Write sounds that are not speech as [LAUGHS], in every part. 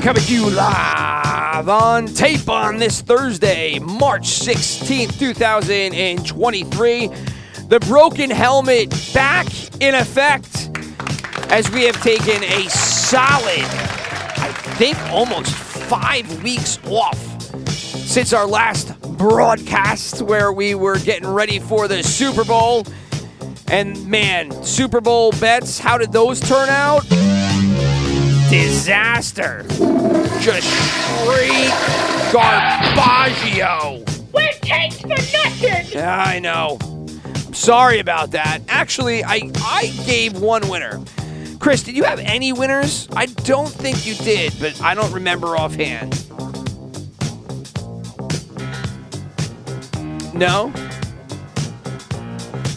coming to you live on tape on this Thursday, March 16th, 2023. The broken helmet back in effect as we have taken a solid, I think almost five weeks off since our last broadcast where we were getting ready for the Super Bowl. And man, Super Bowl bets, how did those turn out? Disaster. Just straight garbaggio. We're takes for nothing! Yeah, I know. I'm sorry about that. Actually, I I gave one winner. Chris, did you have any winners? I don't think you did, but I don't remember offhand. No?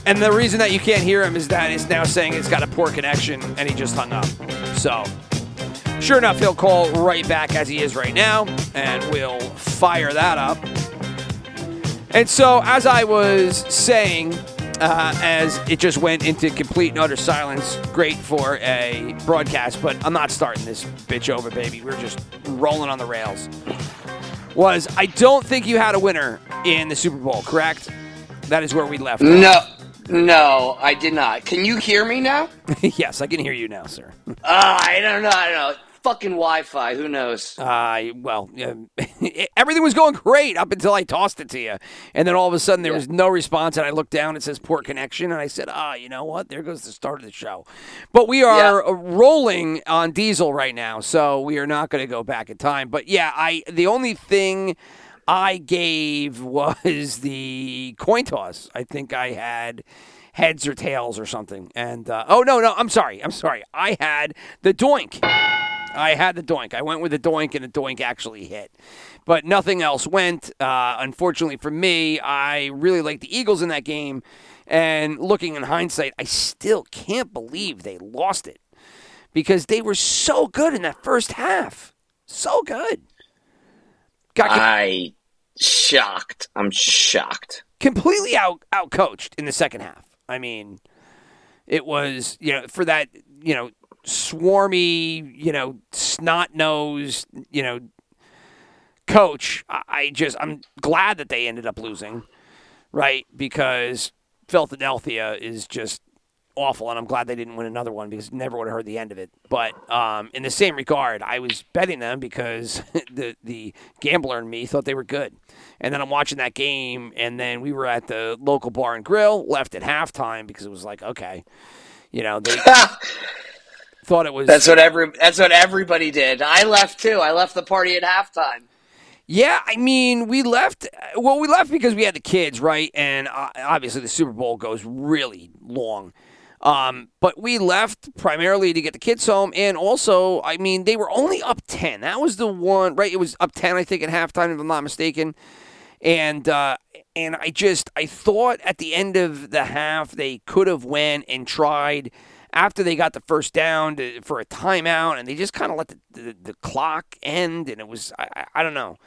And the reason that you can't hear him is that it's now saying it's got a poor connection and he just hung up. So, Sure enough, he'll call right back as he is right now, and we'll fire that up. And so, as I was saying, uh, as it just went into complete and utter silence, great for a broadcast, but I'm not starting this bitch over, baby. We're just rolling on the rails. Was I don't think you had a winner in the Super Bowl, correct? That is where we left. off. No, no, I did not. Can you hear me now? [LAUGHS] yes, I can hear you now, sir. Uh, I don't know. I don't know. Fucking Wi-Fi. Who knows? Uh, well, um, [LAUGHS] everything was going great up until I tossed it to you. And then all of a sudden there Yeah. was no response. And I looked down, it says poor connection. And I said, ah, you know what? There goes the start of the show. But we are uh, rolling on diesel right now. So we are not going to go back in time. But yeah, I the only thing I gave [LAUGHS] was the coin toss. I think I had heads or tails or something. And uh, oh, no, no, I'm sorry. I'm sorry. I had the doink. I had the doink. I went with the doink, and the doink actually hit. But nothing else went. Uh, unfortunately for me, I really liked the Eagles in that game. And looking in hindsight, I still can't believe they lost it because they were so good in that first half. So good. Got I shocked. I'm shocked. completely out out coached in the second half. I mean, it was you know for that you know swarmy you know snot nosed you know coach. I, I just I'm glad that they ended up losing, right? Because Philadelphia is just awful, and I'm glad they didn't win another one because never would have heard the end of it. But um, in the same regard, I was betting them because [LAUGHS] the the gambler in me thought they were good, and then I'm watching that game, and then we were at the local bar and grill, left at halftime because it was like, okay, you know, they [LAUGHS] thought it was That's what every. That's what everybody did. I left too. I left the party at halftime. Yeah, I mean, we left. Well, we left because we had the kids, right? And uh, obviously, the Super Bowl goes really long. Um, but we left primarily to get the kids home, and also, I mean, they were only up ten. That was the one, right? It was up ten, I think, at halftime, if I'm not mistaken. And uh, and I just I thought at the end of the half they could have went and tried after they got the first down to, for a timeout, and they just kind of let the, the, the clock end, and it was I, I, don't know.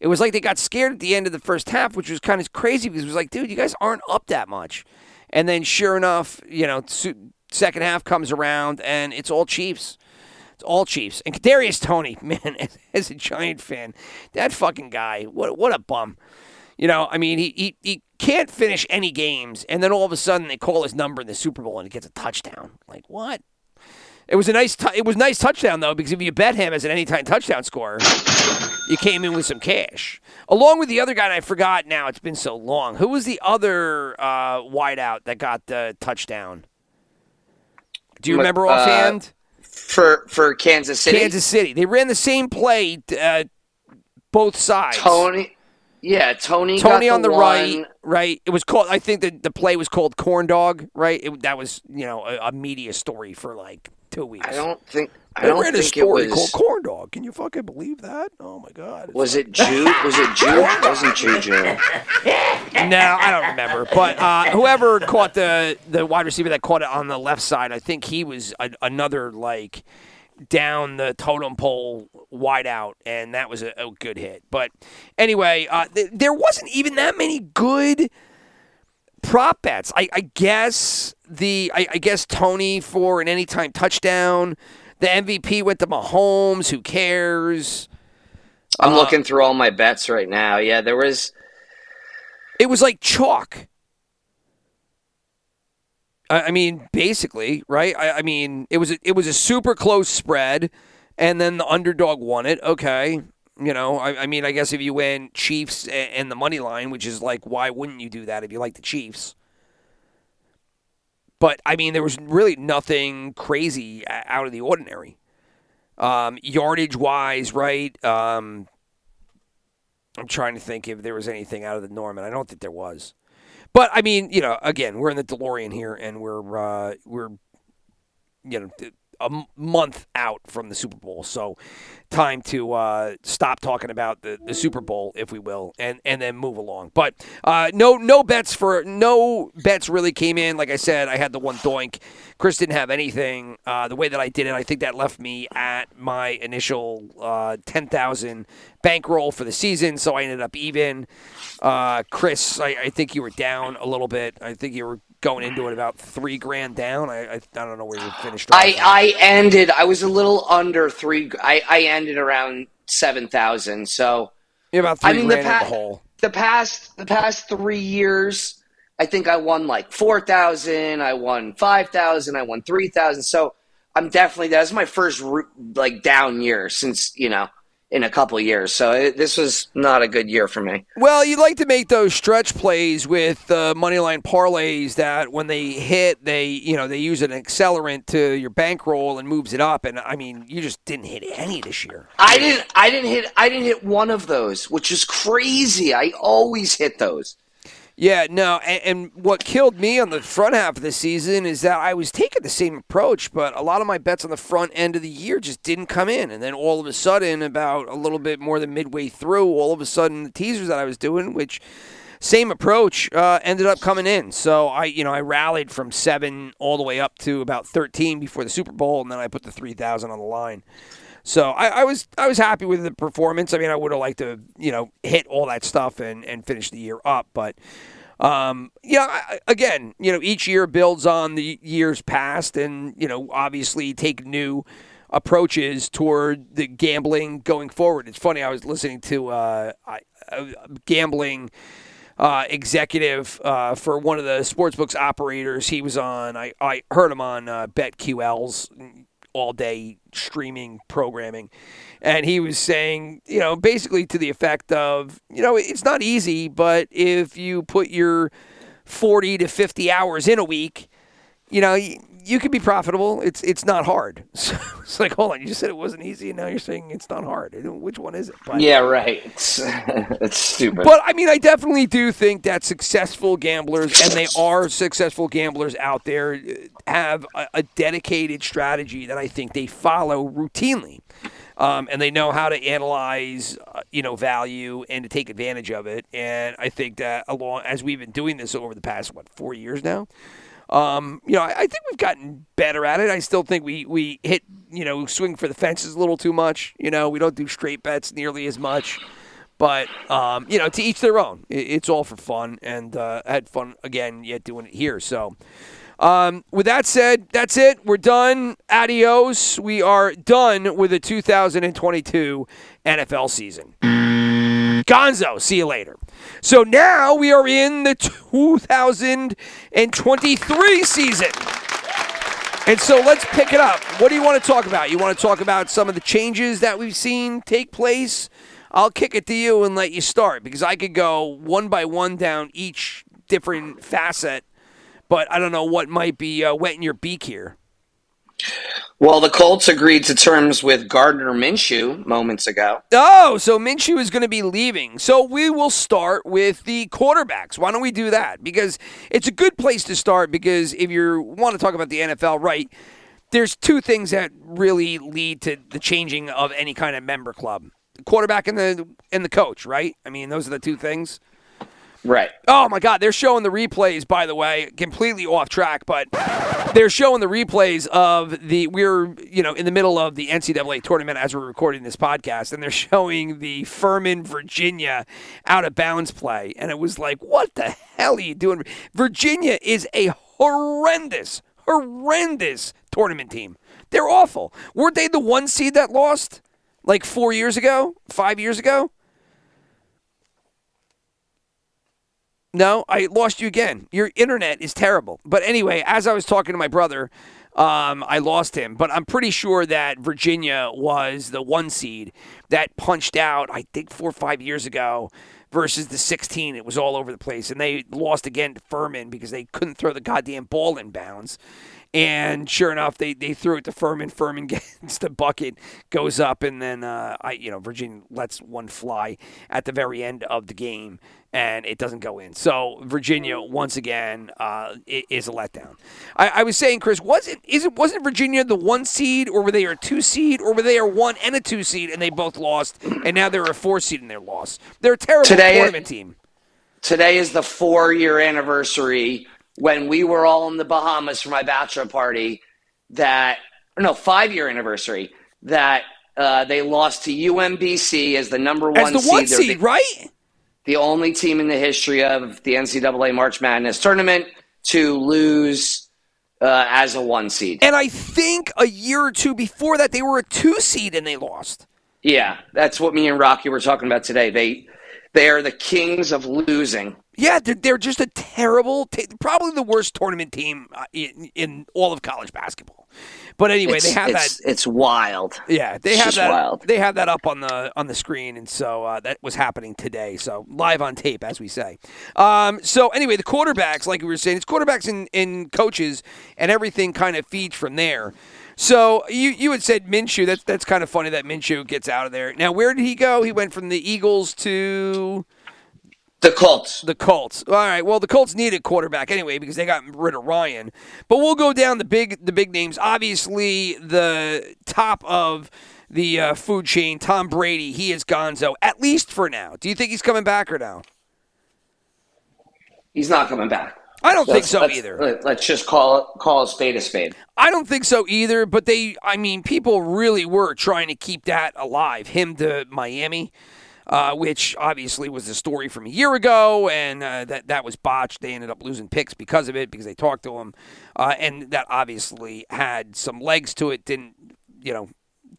It was like they got scared at the end of the first half, which was kind of crazy because it was like, dude, you guys aren't up that much. And then sure enough, you know, second half comes around and it's all Chiefs. It's all Chiefs. And Kadarius Toney, [LAUGHS] man, as a Giant fan, that fucking guy, what what a bum. You know, I mean, he, he he can't finish any games, and then all of a sudden they call his number in the Super Bowl and he gets a touchdown. Like what? It was a nice tou- it was nice touchdown though because if you bet him as an anytime touchdown scorer, you came in with some cash. Along with the other guy, and I forgot now. It's been so long. Who was the other uh, wideout that got the touchdown? Do you remember uh, offhand? For for Kansas City. Kansas City. They ran the same play, uh, both sides. Toney. Yeah, Toney. Toney got on the one. right, right. It was called. I think the the play was called corn dog, right? It, that was you know a, a media story for like two weeks. I don't think. I They don't ran a story was. called Corn Dog. Can you fucking believe that? Oh my god. Was it Jude? Was it Jude? It wasn't Juju. No, I don't remember. But uh, whoever caught the the wide receiver that caught it on the left side, I think he was a, another like down the totem pole wide out, and that was a, a good hit. But anyway, uh, th- there wasn't even that many good prop bets. I, I guess the I, I guess Toney for an anytime touchdown. The MVP went to Mahomes. Who cares? I'm Uh, looking through all my bets right now. Yeah, there was. It was like chalk. I, I mean, basically, right? I, I mean, it was a, it was a super close spread, and then the underdog won it. Okay, you know, I, I mean, I guess if you win Chiefs and, the money line, which is like, why wouldn't you do that if you like the Chiefs? But I mean, there was really nothing crazy out of the ordinary, um, yardage wise, right? Um, I'm trying to think if there was anything out of the norm, and I don't think there was. But I mean, you know, again, we're in the DeLorean here, and we're uh, we're you know a month out from the Super Bowl, so time to uh, stop talking about the, the Super Bowl, if we will, and and then move along. But uh, no no bets for no bets really came in. Like I said, I had the one doink. Chris didn't have anything. Uh, the way that I did it, I think that left me at my initial uh, ten thousand bankroll for the season, so I ended up even. Uh, Chris, I, I think you were down a little bit. I think you were going into it about three grand down. I I, I don't know where you finished. I. I ended. I was a little under three. I I ended around seven thousand. So You're about three I mean the grand in the past hole. the past the past three years, I think I won like four thousand. I won five thousand. I won three thousand. So I'm definitely that's my first like down year since you know in a couple years. So it, this was not a good year for me. Well, you like to make those stretch plays with uh, money line parlays that when they hit, they you know they use an accelerant to your bankroll and moves it up. And I mean, you just didn't hit any this year. I didn't. I didn't hit. I didn't hit one of those, which is crazy. I always hit those. Yeah, no, and, and what killed me on the front half of the season is that I was taking the same approach, but a lot of my bets on the front end of the year just didn't come in, and then all of a sudden, about a little bit more than midway through, all of a sudden the teasers that I was doing, which same approach, uh, ended up coming in. So I, you know, I rallied from seven all the way up to about thirteen before the Super Bowl, and then I put the three thousand on the line. So I, I was I was happy with the performance. I mean, I would have liked to you know hit all that stuff and and finish the year up, but um, yeah, I- again, you know, each year builds on the years past, and you know, obviously take new approaches toward the gambling going forward. It's funny. I was listening to uh, I, gambling uh, executive uh, for one of the sportsbooks operators. He was on. I, I heard him on uh, BetQL's all day streaming programming. And he was saying, you know, basically to the effect of, you know, it's not easy, but if you put your 40 to 50 hours in a week, you know, you, can be profitable. It's it's not hard. [LAUGHS] So it's like, hold on, you just said it wasn't easy, and now you're saying it's not hard. Which one is it? But, Yeah, right. It's, [LAUGHS] it's stupid. but I mean, I definitely do think that successful gamblers, and they are successful gamblers out there, have a, a dedicated strategy that I think they follow routinely. Um, and they know how to analyze, uh, you know, value and to take advantage of it. And I think that along as we've been doing this over the past what four years now, um, you know, I, I think we've gotten better at it. I still think we we hit, you know, swing for the fences a little too much. You know, we don't do straight bets nearly as much. But um, you know, to each their own. It, it's all for fun, and uh, I had fun again yet doing it here. So, um, with that said, that's it. We're done. Adios. We are done with the 2022 NFL season. Gonzo. See you later. So now we are in the 2023 season. And so let's pick it up. What do you want to talk about? You want to talk about some of the changes that we've seen take place? I'll kick it to you and let you start because I could go one by one down each different facet, but I don't know what might be uh, wet in your beak here. Well, the Colts agreed to terms with Gardner Minshew moments ago. Oh, so Minshew is going to be leaving. So we will start with the quarterbacks. Why don't we do that? Because it's a good place to start. Because if you want to talk about the NFL, right? there's two things that really lead to the changing of any kind of member club: the quarterback and the and the coach. Right? I mean, those are the two things. Right. Oh my God, they're showing the replays. By the way, completely off track, but they're showing the replays of the. We're you know in the middle of the NCAA tournament as we're recording this podcast, and they're showing the Furman Virginia out of bounds play, and it was like, what the hell are you doing? Virginia is a horrendous, horrendous tournament team. They're awful. Weren't they the one seed that lost like four years ago, five years ago? No, I lost you again. Your internet is terrible. But anyway, as I was talking to my brother, um, I lost him. But I'm pretty sure that Virginia was the one seed that punched out, I think, four or five years ago versus the 16. It was all over the place. And they lost again to Furman because they couldn't throw the goddamn ball in bounds. And sure enough, they, they threw it to Furman. Furman [LAUGHS] gets the bucket, goes up, and then uh, I you know Virginia lets one fly at the very end of the game, and it doesn't go in. So Virginia once again uh, is a letdown. I, I was saying, Chris, was it is it wasn't Virginia the one seed, or were they a two seed, or were they a one and a two seed, and they both lost, and now they're a four seed and they're lost. They're a terrible Today- tournament team. Today is the four year anniversary when we were all in the Bahamas for my bachelor party. That no five year anniversary that uh, they lost to UMBC as the number one As the seed. one seed, the, right? the only team in the history of the NCAA March Madness tournament to lose uh, as a one seed. And I think a year or two before that, they were a two seed and they lost. Yeah, that's what me and Rocky were talking about today. They they are the kings of losing. Yeah, they're, they're just a terrible, t- probably the worst tournament team uh, in, in all of college basketball. But anyway, it's, they have it's, that. It's wild. Yeah, they it's have that. wild. They have that up on the on the screen, and so uh, that was happening today. So live on tape, as we say. Um, so anyway, the quarterbacks, like we were saying, it's quarterbacks and, and coaches, and everything kind of feeds from there. So you you had said Minshew. That's that's kind of funny that Minshew gets out of there. Now, where did he go? He went from the Eagles to The Colts. the Colts. All right. Well, the Colts needed quarterback anyway because they got rid of Ryan. But we'll go down the big the big names. Obviously, the top of the uh, food chain, Tom Brady. He is Gonzo at least for now. Do you think he's coming back or no? He's not coming back. I don't think so let's- either. let- Let's just call it call a spade a spade. I don't think so either. But they, I mean, people really were trying to keep that alive. Him to Miami. Uh, which obviously was the story from a year ago, and uh, that that was botched. They ended up losing picks because of it because they talked to him, uh, and that obviously had some legs to it. Didn't you know?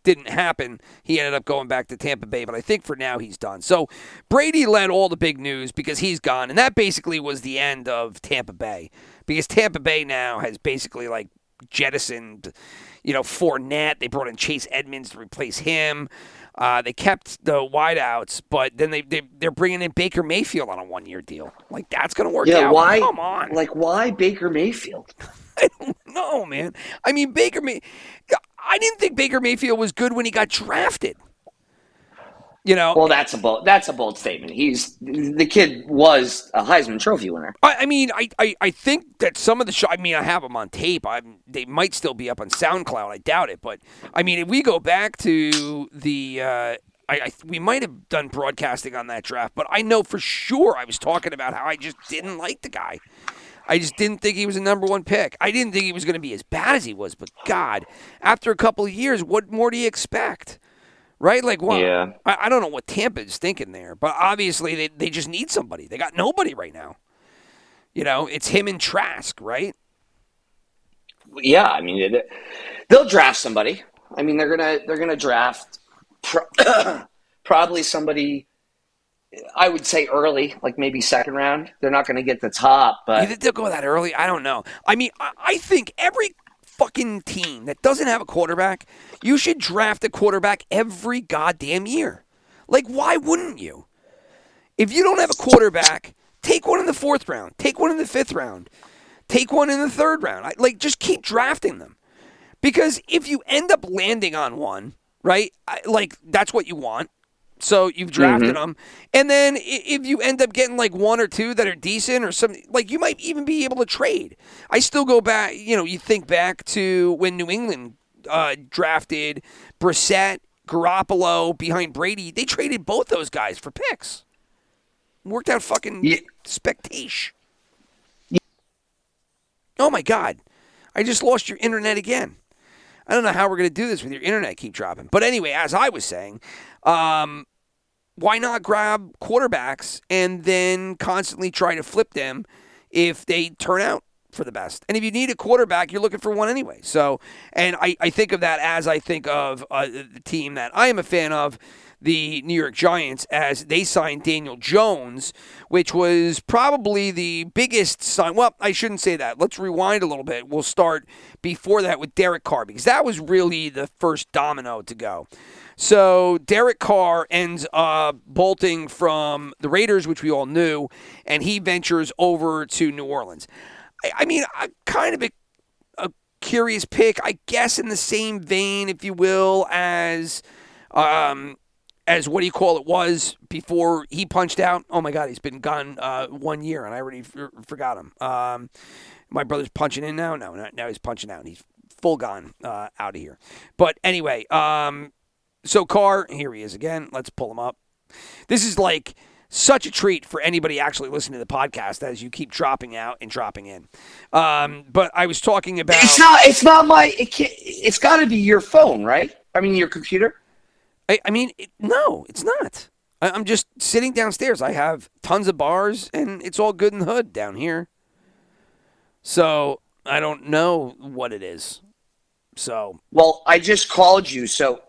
Didn't happen. He ended up going back to Tampa Bay, but I think for now he's done. So Brady led all the big news because he's gone, and that basically was the end of Tampa Bay because Tampa Bay now has basically like jettisoned, you know, Fournette. They brought in Chase Edmonds to replace him. Uh, they kept the wideouts, but then they, they they're bringing in Baker Mayfield on a one year deal. Like that's gonna work Yeah, out. why? Come on, Like why Baker Mayfield? [LAUGHS] I don't know, man. I mean, Baker May. I didn't think Baker Mayfield was good when he got drafted. You know, Well, that's a bold. That's a bold statement. He's the kid was a Heisman Trophy winner. I, I mean, I, I, I think that some of the show. I mean, I have them on tape. I they might still be up on SoundCloud. I doubt it, but I mean, if we go back to the, uh, I, I we might have done broadcasting on that draft, but I know for sure I was talking about how I just didn't like the guy. I just didn't think he was a number one pick. I didn't think he was going to be as bad as he was, but God, after a couple of years, what more do you expect? Right? Like, well, Yeah. I, I don't know what Tampa is thinking there, but obviously they, they just need somebody. They got nobody right now. You know, it's him and Trask, right? Yeah, I mean it, they'll draft somebody. I mean they're gonna they're gonna draft pro- [COUGHS] probably somebody. I would say early, like maybe second round. They're not going to get the top, You but think they'll go that early? I don't know. I mean, I, I think every fucking team that doesn't have a quarterback, you should draft a quarterback every goddamn year. Like, why wouldn't you? If you don't have a quarterback, take one in the fourth round, take one in the fifth round, take one in the third round. I, like, just keep drafting them. Because if you end up landing on one, right? I, like, that's what you want. So you've drafted them, and then if you end up getting like one or two that are decent or something, like you might even be able to trade. I still go back. You know, you think back to when New England uh, drafted Brissett, Garoppolo behind Brady. They traded both those guys for picks. Worked out fucking Yeah. spectace. Oh my god, I just lost your internet again. I don't know how we're going to do this with your internet keep dropping. But anyway, as I was saying, um, why not grab quarterbacks and then constantly try to flip them if they turn out for the best? And if you need a quarterback, you're looking for one anyway. So, and I, I think of that as I think of uh, the team that I am a fan of, the New York Giants, as they signed Daniel Jones, which was probably the biggest sign. Well, I shouldn't say that. Let's rewind a little bit. We'll start before that with Derek Carr because that was really the first domino to go. So Derek Carr ends up bolting from the Raiders, which we all knew, and he ventures over to New Orleans. I, I mean, I kind of a, a curious pick, I guess, in the same vein, if you will, as um, as what do you call it was before he punched out. Oh my God, he's been gone uh, one year, and I already f- forgot him. Um, my brother's punching in now. No, no, now he's punching out. He's full gone uh, out of here. But anyway, um, so Carr, here he is again. Let's pull him up. This is like such a treat for anybody actually listening to the podcast as you keep dropping out and dropping in. Um, but I was talking about. It's not. It's not my. It can't, it's got to be your phone, right? I mean, your computer. I, I mean, it, no, it's not. I, I'm just sitting downstairs. I have tons of bars, and it's all good in the hood down here. So I don't know what it is. So Well, I just called you, so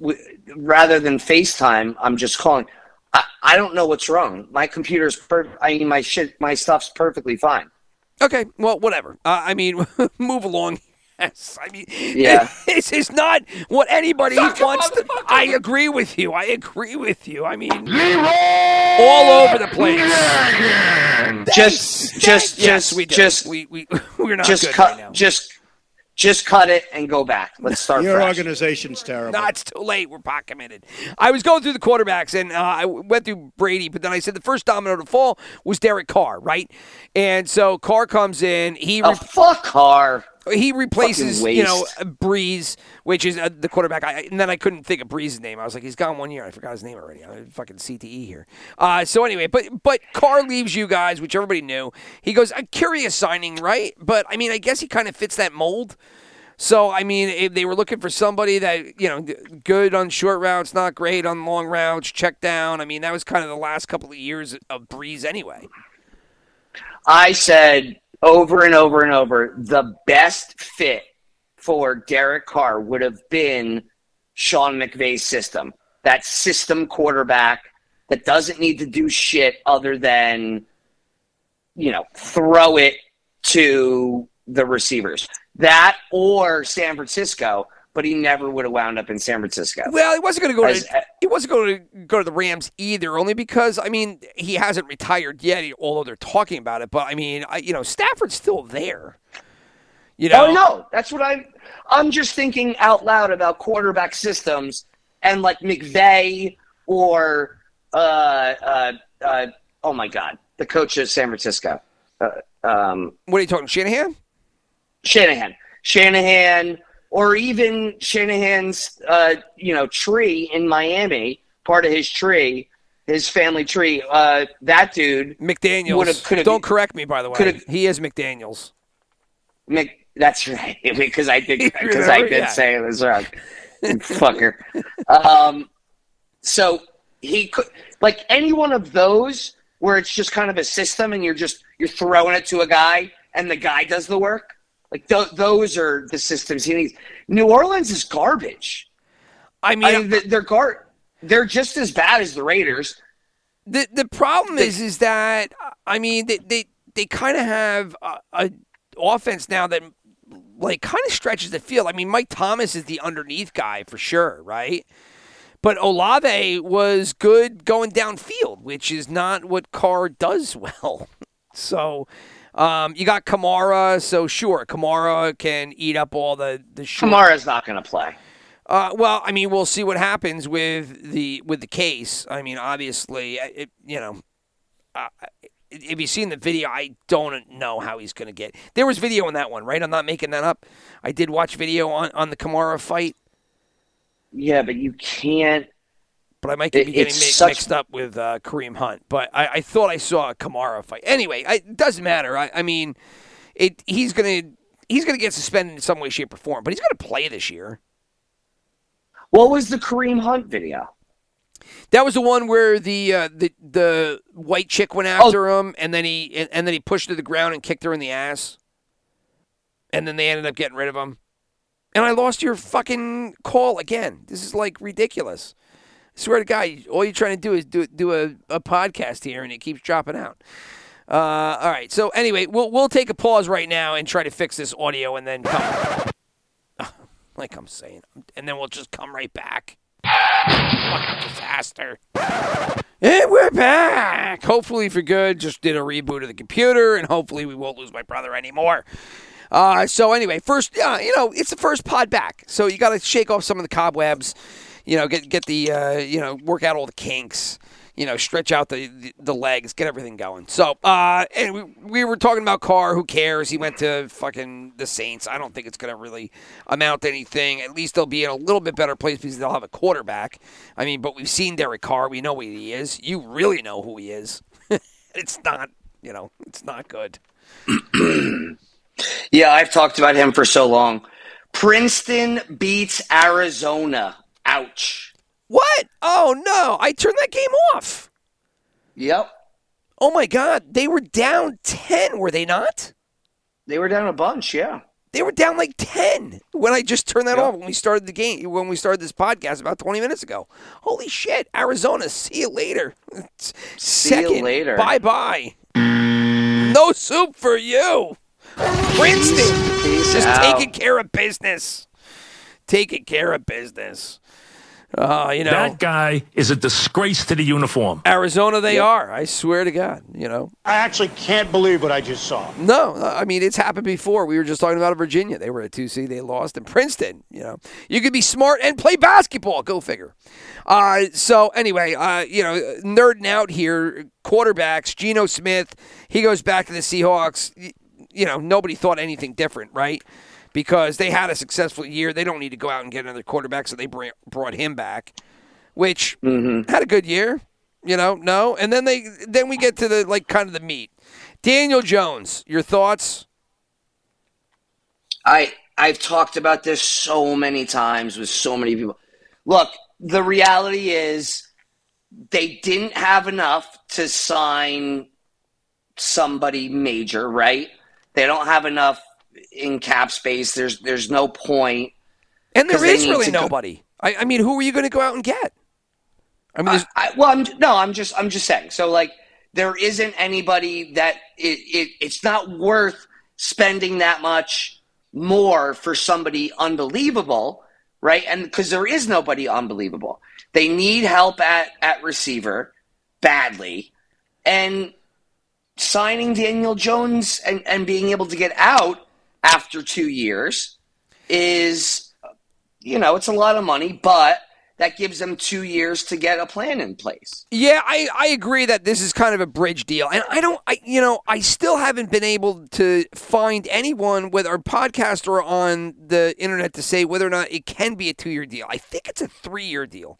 w- rather than FaceTime, I'm just calling. I, I don't know what's wrong. My computer's per. I mean, my shit, my stuff's perfectly fine. okay, well, whatever. Uh, I mean, [LAUGHS] move along. Yes, I mean, Yeah. [LAUGHS] this is not what anybody wants to. I agree with you. I agree with you. I mean, all over the place. Just, just, yes, just, we just, we we [LAUGHS] we're not just good cut, right now. just, just cut it and go back. Let's [LAUGHS] start Your fresh. organization's terrible. No, it's too late. We're pot committed. I was going through the quarterbacks, and uh, I went through Brady, but then I said the first domino to fall was Derek Carr, right? And so Carr comes in. He Oh, re- fuck Carr. He replaces fucking you know. Brees, which is uh, the quarterback. I, and then I couldn't think of Brees's name. I was like, he's gone one year. I forgot his name already. I'm fucking CTE here. Uh, so anyway, but but Carr leaves you guys, which everybody knew. He goes a curious signing, right? But I mean, I guess he kind of fits that mold. So I mean, if they were looking for somebody that you know, good on short routes, not great on long routes, check down. I mean, that was kind of the last couple of years of Brees anyway. I said over and over and over the best fit for Derek Carr would have been Sean McVay's system. That system quarterback that doesn't need to do shit other than, you know, throw it to the receivers. That or San Francisco, but he never would have wound up in San Francisco. Well, he wasn't going to go As- to he wasn't going to go to the Rams either, only because I mean he hasn't retired yet, although they're talking about it. But I mean, I, you know, Stafford's still there. You know, Oh no, that's what I'm. I'm just thinking out loud about quarterback systems and like McVay or uh, uh, uh, oh my god, the coach of San Francisco, uh, um, what are you talking, Shanahan? Shanahan, Shanahan, or even Shanahan's uh, you know tree in Miami, part of his tree, his family tree. Uh, that dude, McDaniel's. Don't correct me, by the way. He is McDaniel's. Mc, that's right [LAUGHS] because I did [LAUGHS] because I did Yeah. say it was wrong, fucker. Um, so he could like any one of those where it's just kind of a system and you're just you're throwing it to a guy and the guy does the work. Like th- those are the systems he needs. New Orleans is garbage. I mean, I mean, they're gar- They're just as bad as the Raiders. the the problem is is that I mean they they, they kind of have a, a offense now that like kind of stretches the field. I mean Mike Thomas is the underneath guy for sure, right? But Olave was good going downfield, which is not what Carr does [LAUGHS] well. So um, you got Kamara, so sure, Kamara can eat up all the the short Kamara's not going to play. Uh, well, I mean, we'll see what happens with the with the case. I mean, obviously, it, you know, uh, if you've seen the video, I don't know how he's going to get. There was video on that one, right? I'm not making that up. I did watch video on on the Kamara fight, Yeah, but you can't. But I might be It- getting it's mi- such- mixed up with uh, Kareem Hunt. But I, I thought I saw a Kamara fight. Anyway, I, it doesn't matter. I, I mean, it he's gonna he's gonna get suspended in some way, shape, or form. But he's gonna play this year. What was the Kareem Hunt video? That was the one where the uh, the the white chick went after him, and then he and, and then he pushed her to the ground and kicked her in the ass, and then they ended up getting rid of him. And I lost your fucking call again. This is like ridiculous. Swear to God, all you're trying to do is do do a, a podcast here, and it keeps dropping out. Uh, all right. So anyway, we'll we'll take a pause right now and try to fix this audio, and then come. [LAUGHS] like I'm saying, and then we'll just come right back. Fucking disaster. And we're back. Hopefully for good. Just did a reboot of the computer, and hopefully we won't lose my brother anymore. Uh, so anyway, first, uh, you know, it's the first pod back, so you got to shake off some of the cobwebs. You know, get get the uh, you know work out all the kinks. You know, stretch out the the, the legs, get everything going. So, uh, and we, we were talking about Carr. Who cares? He went to fucking the Saints. I don't think it's going to really amount to anything. At least they'll be in a little bit better place because they'll have a quarterback. I mean, but we've seen Derek Carr. We know what he is. You really know who he is. [LAUGHS] it's not, you know, it's not good. [CLEARS THROAT] Yeah, I've talked about him for so long. Princeton beats Arizona. Ouch. What? Oh no! I turned that game off. Yep. Oh my God! They were down ten, were they not? They were down a bunch, yeah. They were down like ten when I just turned that Yep. off when we started the game when we started this podcast about twenty minutes ago. Holy shit! Arizona, see you later. See you later. Bye bye. No soup for you. Princeton Peace just out. taking care of business. Taking care of business. Uh, you know, That guy is a disgrace to the uniform. Arizona, they are. I swear to God. You know, I actually can't believe what I just saw. No, I mean it's happened before. We were just talking about Virginia. They were at two C. They lost in Princeton. You know, you could be smart and play basketball. Go figure. Uh, so anyway, uh, you know, nerding out here. Quarterbacks. Geno Smith. He goes back to the Seahawks. You know, nobody thought anything different, right? Because they had a successful year. They don't need to go out and get another quarterback, so they br- brought him back, which mm-hmm. had a good year. You know, no, and then they then we get to the like kind of the meat. Daniel Jones, your thoughts? I I've talked about this so many times with so many people. Look, the reality is they didn't have enough to sign somebody major, right? They don't have enough in cap space. There's there's no point. And there is really to go- nobody. I, I mean, who are you going to go out and get? I mean, I, I, well, I'm no, I'm just I'm just saying. So like, there isn't anybody that it, it it's not worth spending that much more for somebody unbelievable, right? And because there is nobody unbelievable, they need help at at receiver badly, and signing Daniel Jones and and being able to get out after two years is you know, it's a lot of money, but that gives them two years to get a plan in place. yeah, I, I agree that this is kind of a bridge deal, and I don't, I you know, I still haven't been able to find anyone, whether a podcast or on the internet, to say whether or not it can be a two-year deal. I think it's a three-year deal.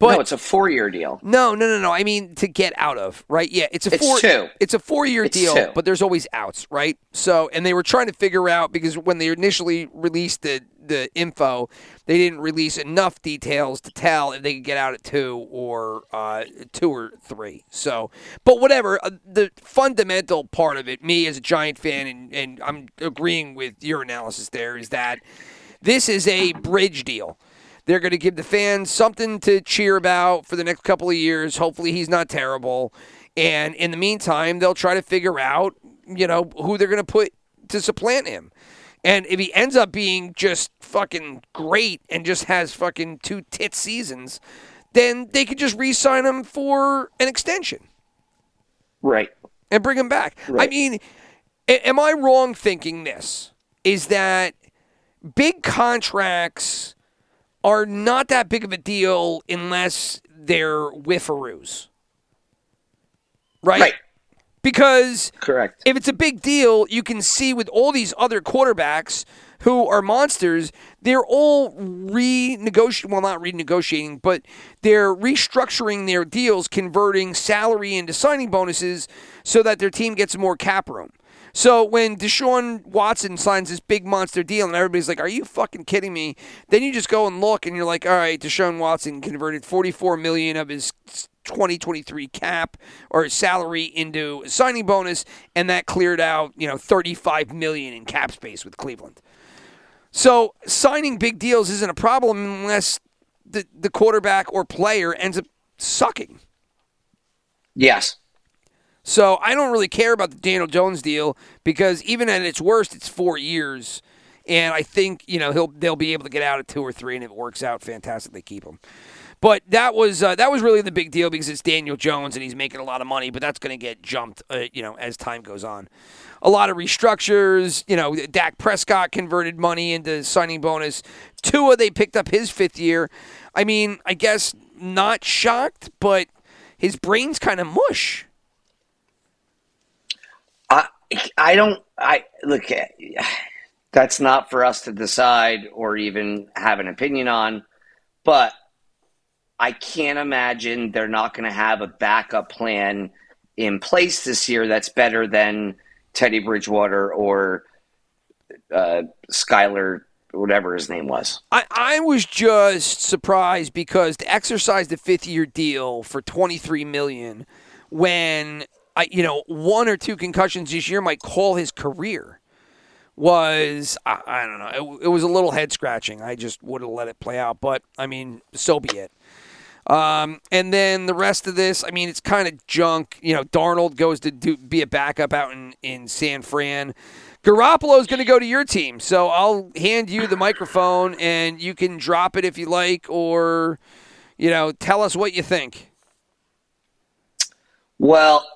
But no, it's a four-year deal. No, no, no, no. I mean to get out of, right? Yeah, it's a It's four. two. It's a four-year It's deal, two. but there's always outs, right? So, and they were trying to figure out because when they initially released the the info, they didn't release enough details to tell if they could get out at two or uh, two or three. So, but whatever. Uh, the fundamental part of it, me as a Giant fan, and and I'm agreeing with your analysis there, is that this is a bridge deal. They're going to give the fans something to cheer about for the next couple of years. Hopefully, he's not terrible. And in the meantime, they'll try to figure out, you know, who they're going to put to supplant him. And if he ends up being just fucking great and just has fucking two tit seasons, then they could just re-sign him for an extension Right. and bring him back. I mean, am I wrong thinking this? Is that big contracts are not that big of a deal unless they're whiffaroos. Right? Right. Because Correct. if it's a big deal, you can see with all these other quarterbacks who are monsters, they're all renegotiating. Well, not renegotiating, but they're restructuring their deals, converting salary into signing bonuses so that their team gets more cap room. So when Deshaun Watson signs this big monster deal and everybody's like, "Are you fucking kidding me?" Then you just go and look and you're like, "All right, Deshaun Watson converted 44 million of his 2023 cap or salary into a signing bonus and that cleared out, you know, 35 million in cap space with Cleveland." So signing big deals isn't a problem unless the the quarterback or player ends up sucking. Yes. So I don't really care about the Daniel Jones deal because even at its worst, it's four years, and I think you know he'll they'll be able to get out at two or three, and if it works out fantastic, they keep him. But that was uh, that was really the big deal because it's Daniel Jones and he's making a lot of money, but that's going to get jumped, uh, you know, as time goes on. A lot of restructures, you know. Dak Prescott converted money into signing bonus. Tua they picked up his fifth year. I mean, I guess not shocked, but his brain's kind of mush. I don't I look at that's not for us to decide or even have an opinion on, but I can't imagine they're not going to have a backup plan in place this year that's better than Teddy Bridgewater or uh, Skylar, whatever his name was. I, I was just surprised because to exercise the fifth year deal for twenty three million when I you know one or two concussions this year might call his career was I, I don't know it, it was a little head scratching. I just would have let it play out, but I mean so be it. Um, and then the rest of this, I mean, it's kind of junk. You know, Darnold goes to do, be a backup out in, in San Fran. Garoppolo is going to go to your team, so I'll hand you the microphone, and you can drop it if you like, or you know, tell us what you think. Well,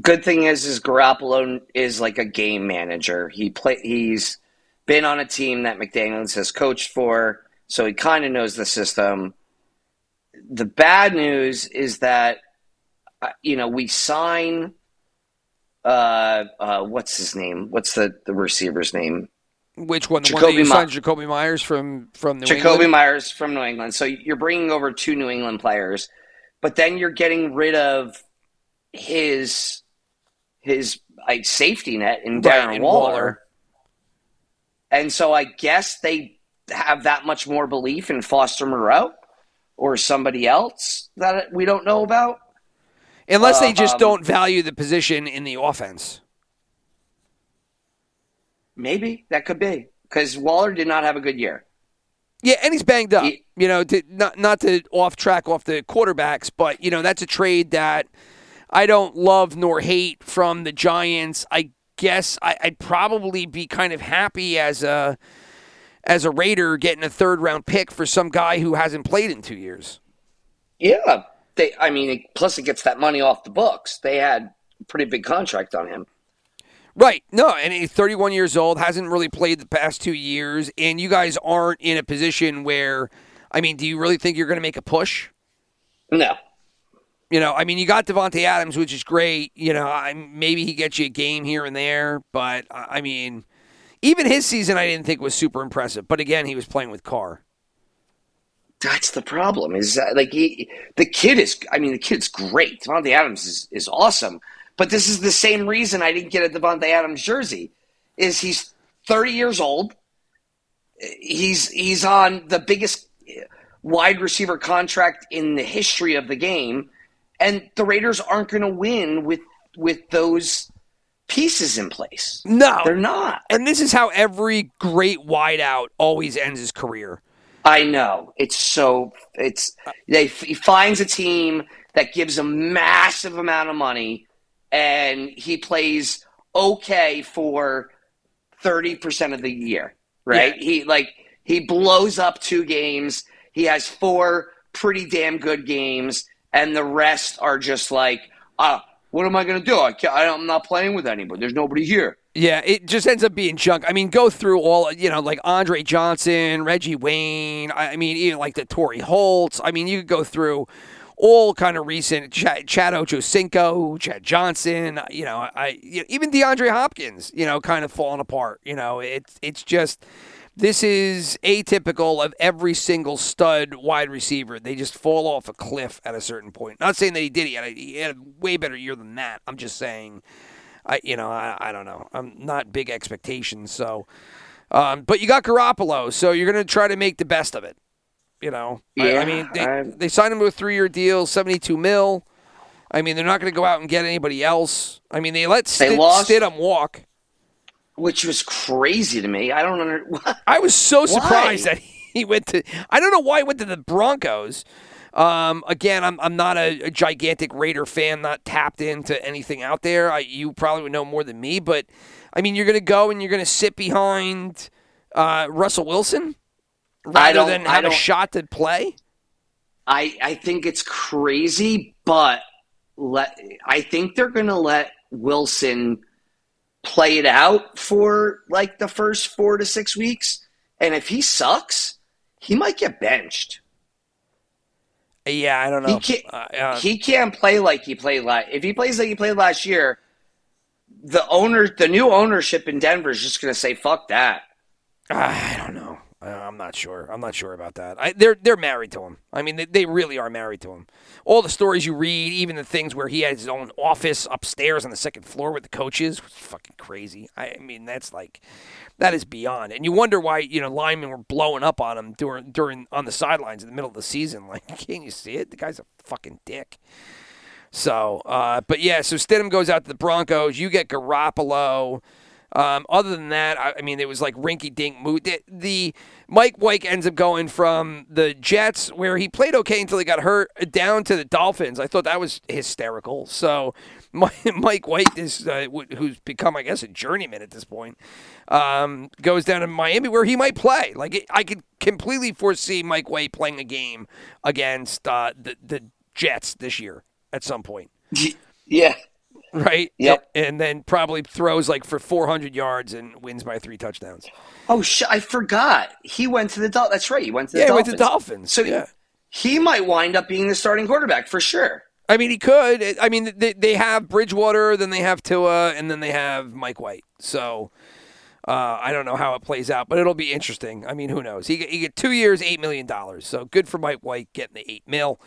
good thing is is Garoppolo is like a game manager. He play he's been on a team that McDaniels has coached for, so he kind of knows the system. The bad news is that uh, you know we sign uh, uh what's his name? What's the the receiver's name? Which one? The one Jakobi that you My- Jakobi Meyers from from New England. Jakobi England. Meyers from New England. So you're bringing over two New England players, but then you're getting rid of his his like safety net in Right, Darren in Waller. Waller. And so I guess they have that much more belief in Foster Moreau or somebody else that we don't know about. Unless they just Um, don't value the position in the offense. Maybe that could be because Waller did not have a good year. Yeah, and he's banged up. He- you know, to, not not to off track off the quarterbacks, but you know that's a trade that I don't love nor hate from the Giants. I guess I, I'd probably be kind of happy as a as a Raider getting a third round pick for some guy who hasn't played in two years. Yeah, they. I mean, plus it gets that money off the books. They had a pretty big contract on him. Right. No, and he's 31 years old, hasn't really played the past two years, and you guys aren't in a position where, I mean, do you really think you're going to make a push? No, You know, I mean, you got Davante Adams, which is great. You know, I, maybe he gets you a game here and there, but I mean, even his season, I didn't think was super impressive. But again, he was playing with Carr. that's the problem. Is like he, the kid is. I mean, the kid's great. Davante Adams is is awesome. But this is the same reason I didn't get a Davante Adams jersey. Is he's thirty years old. He's he's on the biggest eh, wide receiver contract in the history of the game, and the Raiders aren't going to win with with those pieces in place. No, They're not. and this is how every great wideout always ends his career. I know. It's so it's they he finds a team that gives a massive amount of money and he plays okay for 30% of the year, right? He like he blows up two games. He has four pretty damn good games and the rest are just like, "Ah, what am I going to do? I can't, I'm not playing with anybody. There's nobody here." Yeah, it just ends up being junk. I mean, go through all, you know, like Andre Johnson, Reggie Wayne. I mean, even like the Torry Holts. I mean, you could go through all kind of recent Chad, Chad Ochocinco, Chad Johnson. You know, I you know, even DeAndre Hopkins. You know, kind of falling apart. You know, it's it's just this is atypical of every single stud wide receiver. They just fall off a cliff at a certain point. Not saying that he did. He had a, he had a way better year than that. I'm just saying. I you know I, I don't know. I'm not big expectations. So, um, but you got Garoppolo, so you're gonna try to make the best of it. You know, I, I mean they, I'm- they signed him to a three year deal, 72 mil. I mean they're not going to go out and get anybody else. I mean they let They lost- Stidham walk. Which was crazy to me. I don't under. [LAUGHS] I was so surprised Why? that he went to. I don't know why he went to the Broncos. Um, again, I'm I'm not a, a gigantic Raider fan, not tapped into anything out there. I, you probably would know more than me, but I mean, you're going to go and you're going to sit behind uh, Russell Wilson rather than have a shot to play. I I think it's crazy, but let I think they're gonna let Wilson play it out for like the first four to six weeks, and if he sucks, he might get benched. Yeah, I don't know. He can't. Uh, uh, he can't play like he played last. If he plays like he played last year, the owner, the new ownership in Denver is just gonna say fuck that. I don't know. Uh, I'm not sure. I'm not sure about that. I, they're they're married to him. I mean, they, they really are married to him. All the stories you read, even the things where he had his own office upstairs on the second floor with the coaches, was fucking crazy. I, I mean, that's like that is beyond. And you wonder why you know linemen were blowing up on him during during on the sidelines in the middle of the season. [LAUGHS] Like, can't you see it? The guy's a fucking dick. So, uh, but yeah, so Stidham goes out to the Broncos. You get Garoppolo. Um, other than that, I, I mean, it was like rinky dink. The, the Mike White ends up going from the Jets, where he played okay until he got hurt, down to the Dolphins. I thought that was hysterical. So, [LAUGHS] Mike, White is uh, who's become, I guess, a journeyman at this point. Um, goes down to Miami, where he might play. Like I could completely foresee Mike White playing a game against uh, the the Jets this year at some point Yeah, right? Yep. And, and then probably throws like for 400 yards and wins by three touchdowns. Oh, sh- I forgot. He went to the Dolphins. That's right. He went to the yeah, he Dolphins. went to Dolphins. So yeah. he might wind up being the starting quarterback for sure. I mean, he could. I mean, they, they have Bridgewater, then they have Tua, and then they have Mike White. So uh, I don't know how it plays out, but it'll be interesting. I mean, who knows? He, he get two years, $8 million. So good for Mike White getting the 8 mil.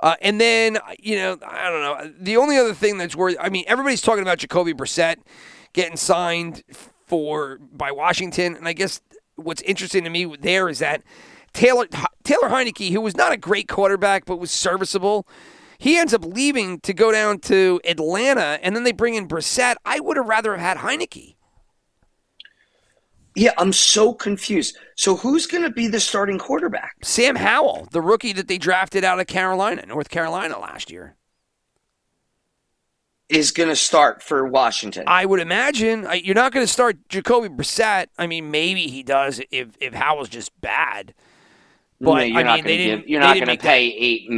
Uh, and then, you know, I don't know. The only other thing that's worth, I mean, everybody's talking about Jacoby Brissett getting signed for by Washington, and I guess what's interesting to me there is that Taylor Taylor Heinicke, who was not a great quarterback but was serviceable, he ends up leaving to go down to Atlanta, and then they bring in Brissett. I would have rather have had Heinicke. Yeah, I'm so confused. So who's going to be the starting quarterback? Sam Howell, the rookie that they drafted out of Carolina, North Carolina last year. Is going to start for Washington. I would imagine you're not going to start Jacoby Brissett. I mean, maybe he does if if Howell's just bad. But No, you're I not mean, they didn't. give- you're they not going to pay eight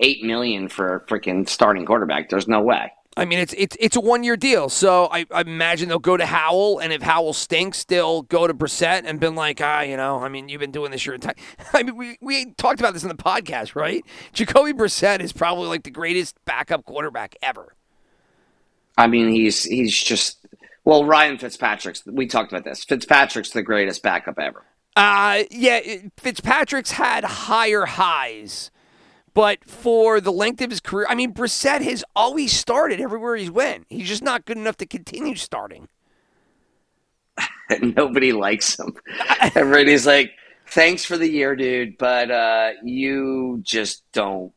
eight million for a freaking starting quarterback. There's no way. I mean, it's it's it's a one year deal, so I, I imagine they'll go to Howell, and if Howell stinks, they'll go to Brissett and been like, ah, you know, I mean, you've been doing this your entire. [LAUGHS] I mean, we we talked about this in the podcast, right? Jacoby Brissett is probably like the greatest backup quarterback ever. I mean, he's he's just well, Ryan Fitzpatrick's. We talked about this. Fitzpatrick's the greatest backup ever. Uh, yeah, Fitzpatrick's had higher highs, but for the length of his career, I mean, Brissett has always started everywhere he's went. He's just not good enough to continue starting. [LAUGHS] Nobody likes him. Everybody's like, "Thanks for the year, dude, but uh, you just don't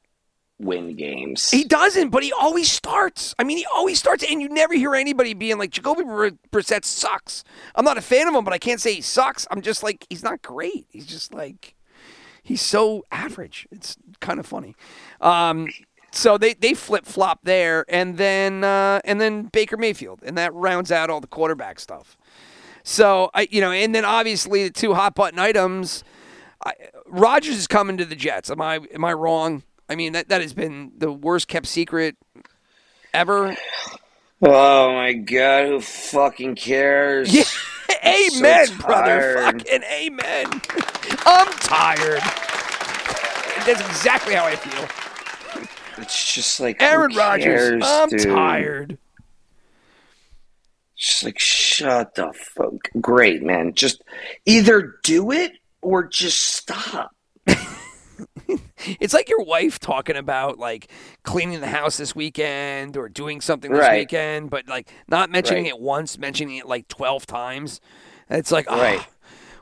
win games." He doesn't, but he always starts. I mean, he always starts, and you never hear anybody being like, Jacoby Br- Brissett sucks. I'm not a fan of him, but I can't say he sucks. I'm just like, he's not great. He's just like, he's so average. It's kind of funny. Um, so they, they flip flop there, and then uh, and then Baker Mayfield, and that rounds out all the quarterback stuff. So I, you know, and then obviously the two hot button items. I, Rodgers is coming to the Jets. Am I am I wrong? I mean that that has been the worst kept secret ever. Oh my god, who fucking cares? Yeah, so amen, brother. Fucking amen. [LAUGHS] I'm tired. That's exactly how I feel. It's just like Aaron Rodgers, I'm dude? tired. Just like shut the fuck. Great, man. Just either do it or just stop. [LAUGHS] It's like your wife talking about like cleaning the house this weekend or doing something this Right. weekend, but like not mentioning Right. it once, mentioning it like 12 times. It's like, oh, Right.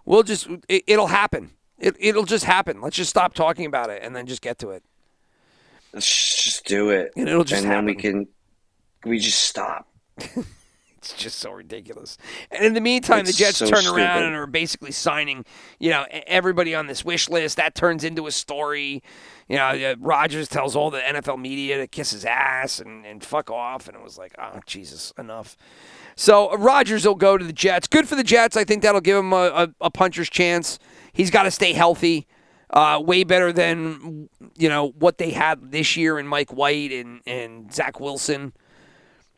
we'll just, it, it'll happen. It, it'll just happen. Let's just stop talking about it and then just get to it. Let's just do it, And it'll just and then we can we just stop. [LAUGHS] It's just so ridiculous. And in the meantime, the Jets so turn around and are basically signing, you know, everybody on this wish list. That turns into a story. You know, uh, Rodgers tells all the NFL media to kiss his ass and, and fuck off. And it was like, oh, Jesus, enough. So uh, Rodgers will go to the Jets. Good for the Jets. I think that'll give him a, a, a puncher's chance. He's got to stay healthy. Uh, way better than you know what they had this year in Mike White and, and Zach Wilson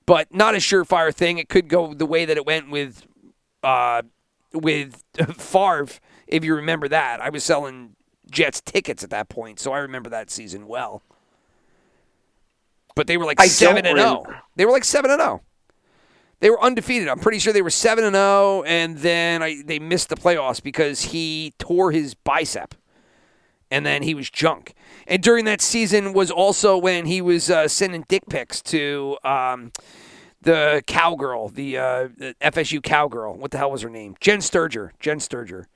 but not a surefire thing. It could go the way that it went with uh, with [LAUGHS] Favre, if you remember that. I was selling Jets tickets at that point, so I remember that season well. But they were like I seven and zero. They were like seven and zero. They were undefeated. I'm pretty sure they were seven and zero, and then I, they missed the playoffs because he tore his bicep, and then he was junk. And during that season was also when he was uh, sending dick pics to um, the cowgirl, the, uh, the FSU cowgirl. What the hell was her name? Jen Sterger. Jen Sterger.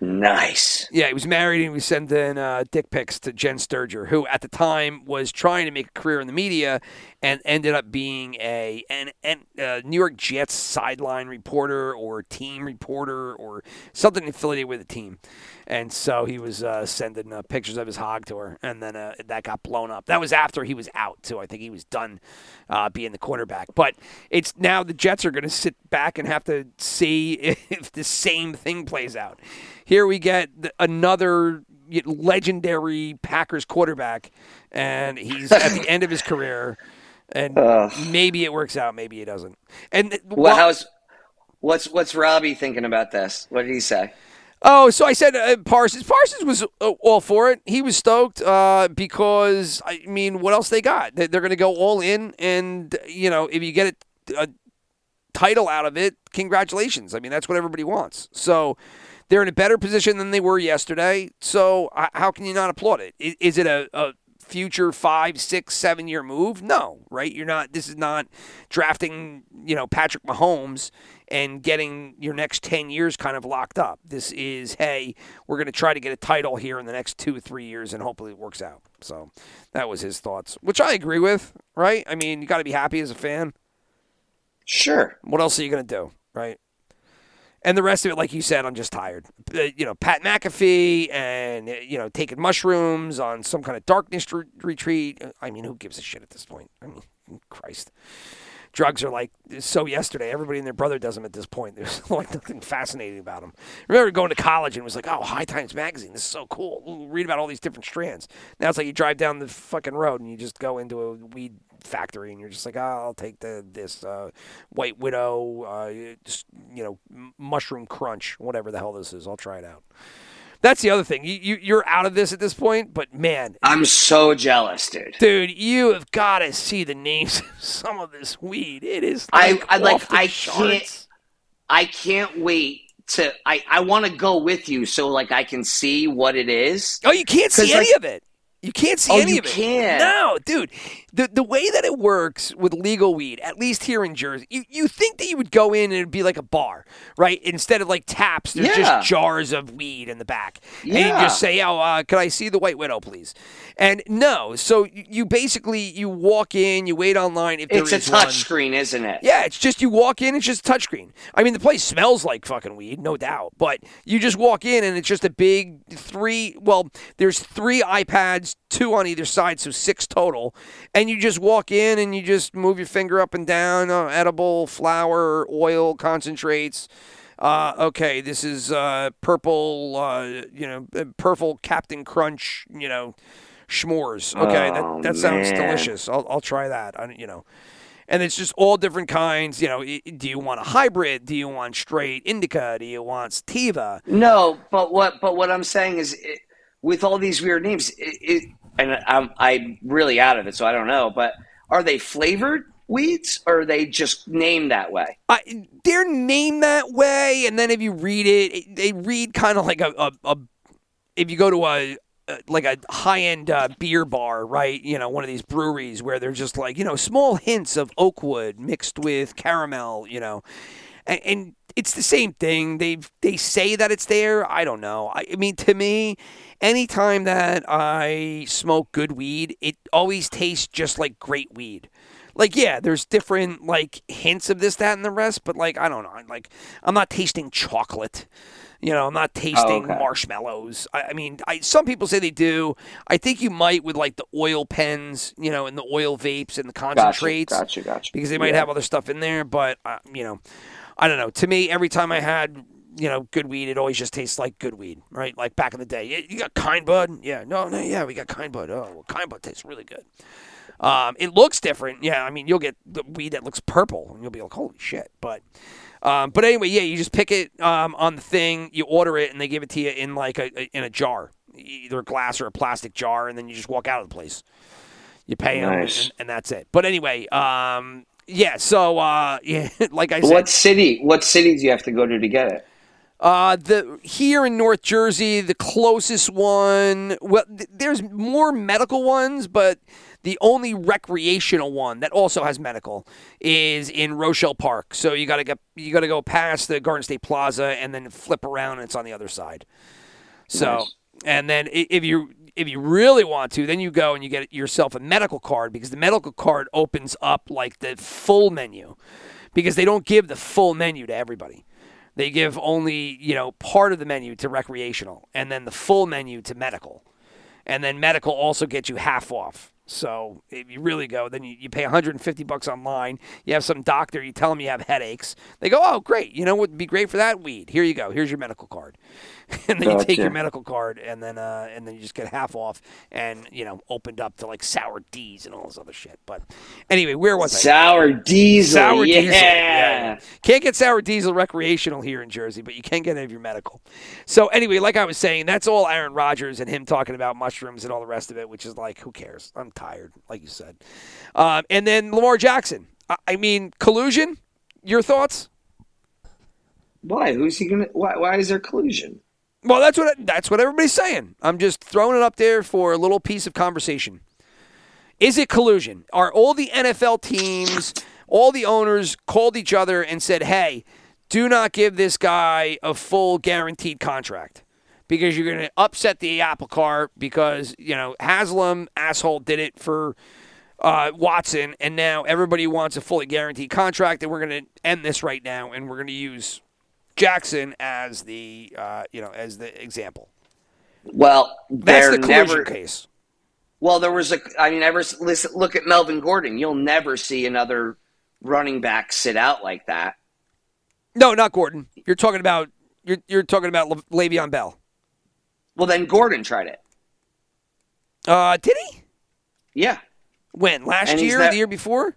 Nice. Yeah, he was married and he was sending uh, dick pics to Jen Sterger, who at the time was trying to make a career in the media and ended up being a an, an uh, New York Jets sideline reporter or team reporter or something affiliated with the team. And so he was uh, sending uh, pictures of his hog to her, and then uh, that got blown up. That was after he was out, too. I think he was done uh, being the quarterback. But it's now the Jets are going to sit back and have to see [LAUGHS] if the same thing plays out. Here we get th- another legendary Packers quarterback, and he's at the end of his career. And maybe it works out, maybe it doesn't. And Well, how's what's what's Robbie thinking about this? What did he say? Oh, so I said uh, Parsons. Parsons was uh, all for it. He was stoked uh, because I mean, what else they got? They- They're going to go all in, and you know, if you get a, a title out of it, congratulations. I mean, that's what everybody wants. So they're in a better position than they were yesterday. So how can you not applaud it? Is, Is it a, a future five, six, seven year move? No, right? You're not. This is not drafting, you know, Patrick Mahomes and getting your next 10 years kind of locked up. This is, hey, we're going to try to get a title here in the next two three years, and hopefully it works out. So that was his thoughts, which I agree with, right? I mean, you got to be happy as a fan. Sure. What else are you going to do, right? And the rest of it, like you said, I'm just tired. Uh, You know, Pat McAfee and, uh, you know, taking mushrooms on some kind of darkness re- retreat. I mean, who gives a shit at this point? I mean, Christ. Drugs are like so yesterday. Everybody and their brother does them at this point. [LAUGHS] There's like nothing fascinating about them. remember going to college and it was like, oh, High Times Magazine. This is so cool. We'll read about all these different strands. Now it's like you drive down the fucking road and you just go into a weed factory and you're just like, oh, I'll take the this uh, White Widow, uh, just, you know, mushroom crunch, whatever the hell this is. I'll try it out. That's the other thing. You, you you're out of this at this point, but man, I'm so jealous, dude. dude, you have got to see the names of some of this weed. It is I- like I like- I charts. can't- I can't wait to I, I want to go with you so like I can see what it is. Oh, you can't see 'Cause, any like- of it. You can't see Oh, any of it. can't? No, dude. The the way that it works with legal weed, at least here in Jersey, you, you think that you would go in and it'd be like a bar, right? Instead of like taps, there's Yeah. just jars of weed in the back. And you just say, Oh, uh, can I see the White Widow, please? And no. So you you basically you walk in, you wait online if It's a is touch one. screen, isn't it? Yeah, it's just you walk in, it's just a touchscreen. I mean, the place smells like fucking weed, no doubt. But you just walk in and it's just a big three. Well, there's three iPads, two on either side, so six total. And you just walk in and you just move your finger up and down, uh, edible flour, oil, concentrates. Uh, okay, this is uh, purple, uh, you know, uh, purple Captain Crunch, you know, s'mores. Okay, Oh, that, that sounds man. delicious. I'll, I'll try that. I, you know, And it's just all different kinds. You know, do you want a hybrid? Do you want straight indica? Do you want sativa? No, but what but what I'm saying is, it, with all these weird names, it, it, and I'm I'm really out of it, so I don't know. But are they flavored weeds, or are they just named that way? They're named that way, and then if you read it, it they read kind of like a, a, a if you go to a, a like a high end uh, beer bar, right? You know, one of these breweries where they're just like you know small hints of oak wood mixed with caramel, you know, and, and it's the same thing. They they say that it's there. I don't know. I, I mean, to me, anytime that I smoke good weed, it always tastes just like great weed. Like, yeah, there's different like hints of this, that, and the rest, but like I don't know. Like, I'm not tasting chocolate. You know, I'm not tasting okay. marshmallows. I, I mean, I, some people say they do. I think you might with like the oil pens, you know, and the oil vapes and the Gotcha, concentrates gotcha, gotcha. because they might Yeah. have other stuff in there. But uh, you know, I don't know. To me, every time I had you know good weed, it always just tastes like good weed, right? Like back in the day, you got kind bud, yeah, no, no, yeah, we got kind bud. Oh, well, kind bud tastes really good. Um, it looks different, yeah. I mean, you'll get the weed that looks purple, and you'll be like, holy shit. But um, but anyway, yeah, you just pick it um, on the thing, you order it, and they give it to you in like a, a- in a jar, either a glass or a plastic jar, and then you just walk out of the place. You pay them, and, and that's it. But anyway, um, yeah. So uh, [LAUGHS] yeah, like I said, What city? What cities do you have to go to to get it? uh, the here in North Jersey, the closest one. Well, th- there's more medical ones, but the only recreational one that also has medical is in Rochelle Park. So you gotta get you gotta go past the Garden State Plaza and then flip around, and it's on the other side. So, Nice. and then i- if you if you really want to, then you go and you get yourself a medical card because the medical card opens up like the full menu because they don't give the full menu to everybody. They give only, you know, part of the menu to recreational and then the full menu to medical. And then medical also gets you half off. So if you really go, then you, you pay 150 bucks online. You have some doctor, you tell them you have headaches. They go, oh, great. You know what would be great for that? Weed. Here you go. Here's your medical card. [LAUGHS] and then you take your medical card and then uh, and then you just get half off and, you know, opened up to like sour D's and all this other shit. But anyway, where was I? Sour diesel. Sour yeah. diesel. Yeah. Can't get sour diesel recreational here in Jersey, but you can get it if you're medical. So anyway, like I was saying, that's all Aaron Rodgers and him talking about mushrooms and all the rest of it, which is like, who cares? I'm tired, like you said. Um, and then Lamar Jackson. I, I mean, collusion. Your thoughts? Why? Who's he gonna? Why? Why is there collusion? Well, that's what that's what everybody's saying. I'm just throwing it up there for a little piece of conversation. Is it collusion? Are all the NFL teams, all the owners called each other and said, "Hey, do not give this guy a full guaranteed contract because you're going to upset the apple cart because, you know, Haslam asshole did it for uh, Watson and now everybody wants a fully guaranteed contract and we're going to end this right now and we're going to use Jackson as the uh, you know as the example. Well, That's the collusion never. case. Well, there was a. I mean, ever listen, look at Melvin Gordon. You'll never see another running back sit out like that. No, not Gordon. You're talking about you're you're talking about Le- Le'Veon Bell. Well, then Gordon tried it. Uh, did he? Yeah, When last And year, not- the year before?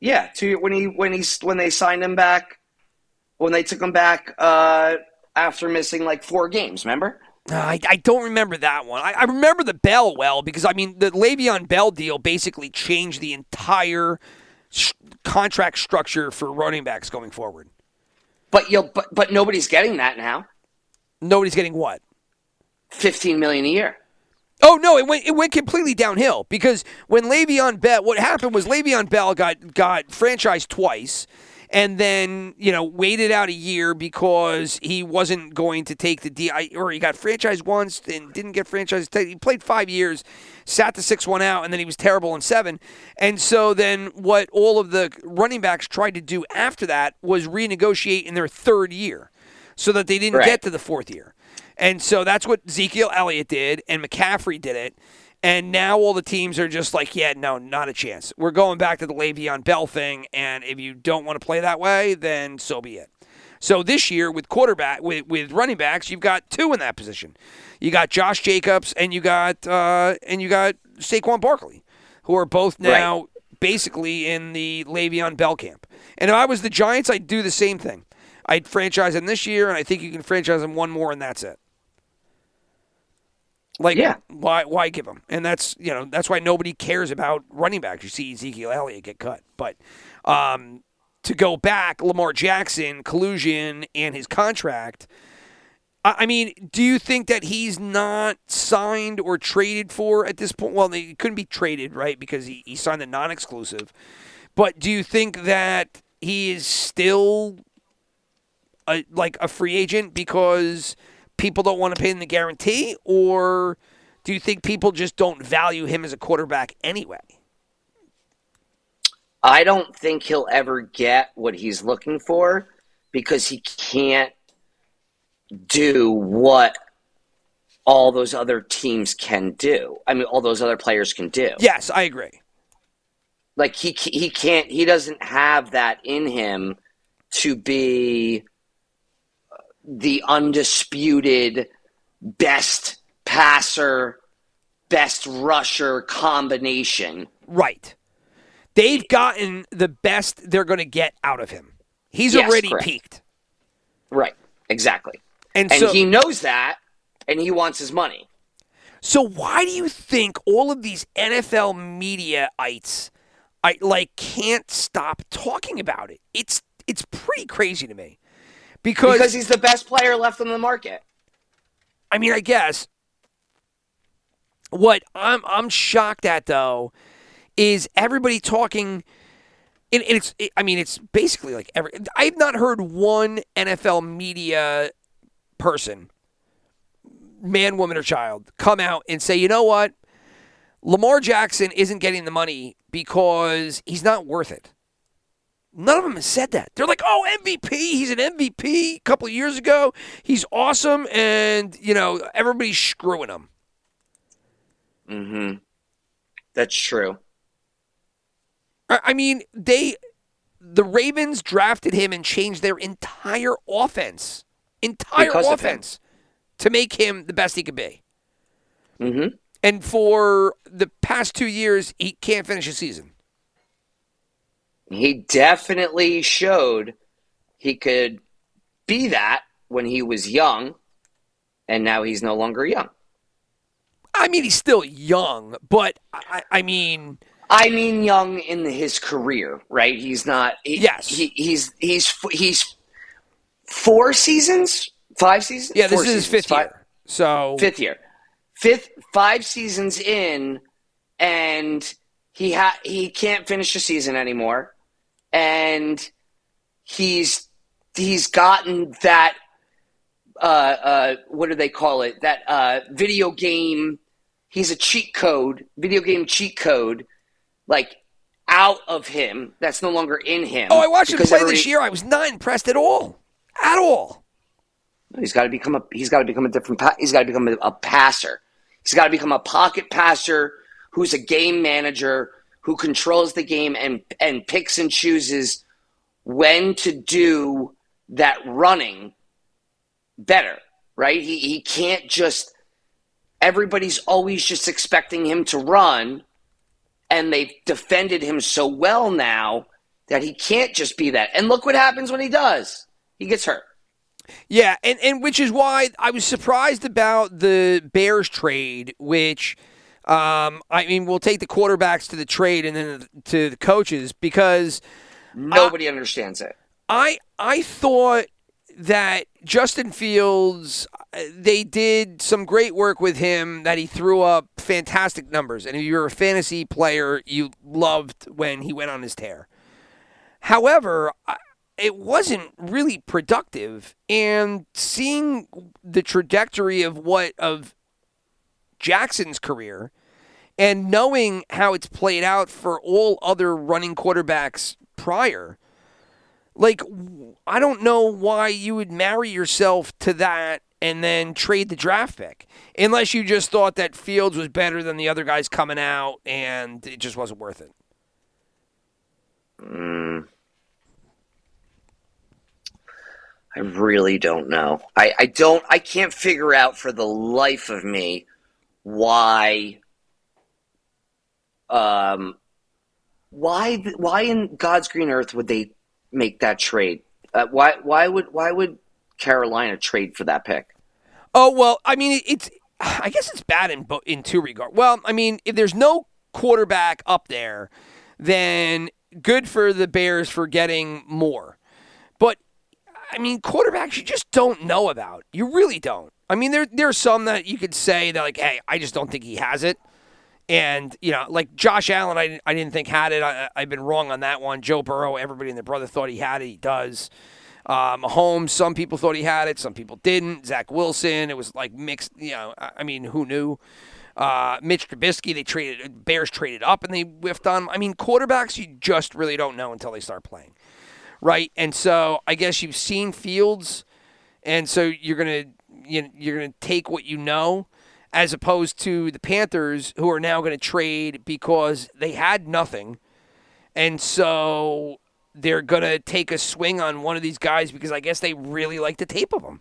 yeah. Two when he when he when they signed him back, when they took him back uh, after missing like four games. Remember? Uh, I, I don't remember that one. I, I remember the Bell well because I mean the Le'Veon Bell deal basically changed the entire s- contract structure for running backs going forward. But you'll but but nobody's getting that now. Nobody's getting what? Fifteen million a year. Oh no, it went it went completely downhill because when Le'Veon Bell, what happened was Le'Veon Bell got got franchised twice, and then you know waited out a year because he wasn't going to take the DI or he got franchised once and didn't get franchised. He played five years, sat the six one out, and then he was terrible in seven. And so then what all of the running backs tried to do after that was renegotiate in their third year, so that they didn't Right. get to the fourth year. And so that's what Ezekiel Elliott did, and McCaffrey did it. And now all the teams are just like, yeah, no, not a chance. We're going back to the Le'Veon Bell thing, and if you don't want to play that way, then so be it. So this year with quarterback with, with running backs, you've got two in that position. You got Josh Jacobs and you got uh, and you got Saquon Barkley, who are both now basically in the Le'Veon Bell camp. And if I was the Giants, I'd do the same thing. I'd franchise him this year, and I think you can franchise him one more, and that's it. Like, Yeah. why why give him? And that's you know that's why nobody cares about running backs. You see Ezekiel Elliott get cut, but um, to go back, Lamar Jackson collusion and his contract. I I mean, do you think that he's not signed or traded for at this point? Well, he couldn't be traded, right? Because he, he signed a non exclusive. But do you think that he is still a, like a free agent because people don't want to pay him the guarantee? Or do you think people just don't value him as a quarterback anyway? I don't think he'll ever get what he's looking for because he can't do what all those other teams can do. I mean, all those other players can do. Yes, I agree. Like he he can't he doesn't have that in him to be the undisputed best passer, best rusher combination. Right. They've gotten the best they're going to get out of him. He's Yes, already correct. peaked. Right. Exactly. And, And so, he knows that and he wants his money. so why do you think all of these NFL mediaites I like can't stop talking about it? It's it's pretty crazy to me. Because, Because he's the best player left on the market. I mean, I guess what I'm I'm shocked at though is everybody talking and it's it, I mean it's basically like every I've not heard one NFL media person man woman or child come out and say you know what Lamar Jackson isn't getting the money because he's not worth it. None of them has said that. They're like, "Oh, MVP. He's an MVP. A couple of years ago, he's awesome, and you know everybody's screwing him." Mm-hmm. That's true. I mean, they, the Ravens drafted him and changed their entire offense, entire Because of offense, to make him the best he could be. Mm-hmm. And for the past two years, he can't finish a season. He definitely showed he could be that when he was young, and now he's no longer young. I mean, he's still young, but I, I mean, I mean, young in his career, right? He's not. He, Yes. He, he's he's he's four seasons, five seasons. yeah, this is his fifth five- year. So Fifth year, fifth five seasons in, and he ha- he can't finish the season anymore, and he's he's gotten that uh, uh, what do they call it? That uh, video game. He's a cheat code, video game cheat code, like out of him. That's no longer in him. Oh, I watched him play this year. I was not impressed at all. At all. He's got to become a. He's got to become a different. Pa- he's got to become a, a passer. He's got to become a pocket passer who's a game manager who controls the game and and picks and chooses when to do that running better. Right? He he can't just. Everybody's always just expecting him to run, and they've defended him so well now that he can't just be that. And look what happens when he does. He gets hurt. Yeah, and, and which is why I was surprised about the Bears trade, which um, I mean we'll take the quarterbacks to the trade and then to the coaches because Nobody understands it. I I thought that Justin Fields they did some great work with him that he threw up fantastic numbers and if you're a fantasy player you loved when he went on his tear. However, it wasn't really productive and seeing the trajectory of what of Jackson's career and knowing how it's played out for all other running quarterbacks prior like I don't know why you would marry yourself to that and then trade the draft pick unless you just thought that Fields was better than the other guys coming out and it just wasn't worth it. Hmm. I really don't know. I, I don't. I can't figure out for the life of me why um, why why in God's green earth would they make that trade? Uh, why why would why would Carolina trade for that pick? Oh well, I mean it's. I guess it's bad in in two regard. Well, I mean if there's no quarterback up there, then good for the Bears for getting more. But I mean quarterbacks you just don't know about. You really don't. I mean there there are some that you could say that like, hey, I just don't think he has it. And you know, like Josh Allen, I, I didn't think had it. I, I've been wrong on that one. Joe Burrow, everybody and their brother thought he had it. He does. Uh, Mahomes, some people thought he had it, some people didn't. Zach Wilson, it was like mixed. You know, I I mean, who knew? Uh, Mitch Trubisky, they traded. Bears traded up and they whiffed on. I mean, quarterbacks, you just really don't know until they start playing, right? And so I guess you've seen Fields, and so you're gonna you, you're gonna take what you know, as opposed to the Panthers, who are now going to trade because they had nothing, and so they're going to take a swing on one of these guys because I guess they really like the tape of them.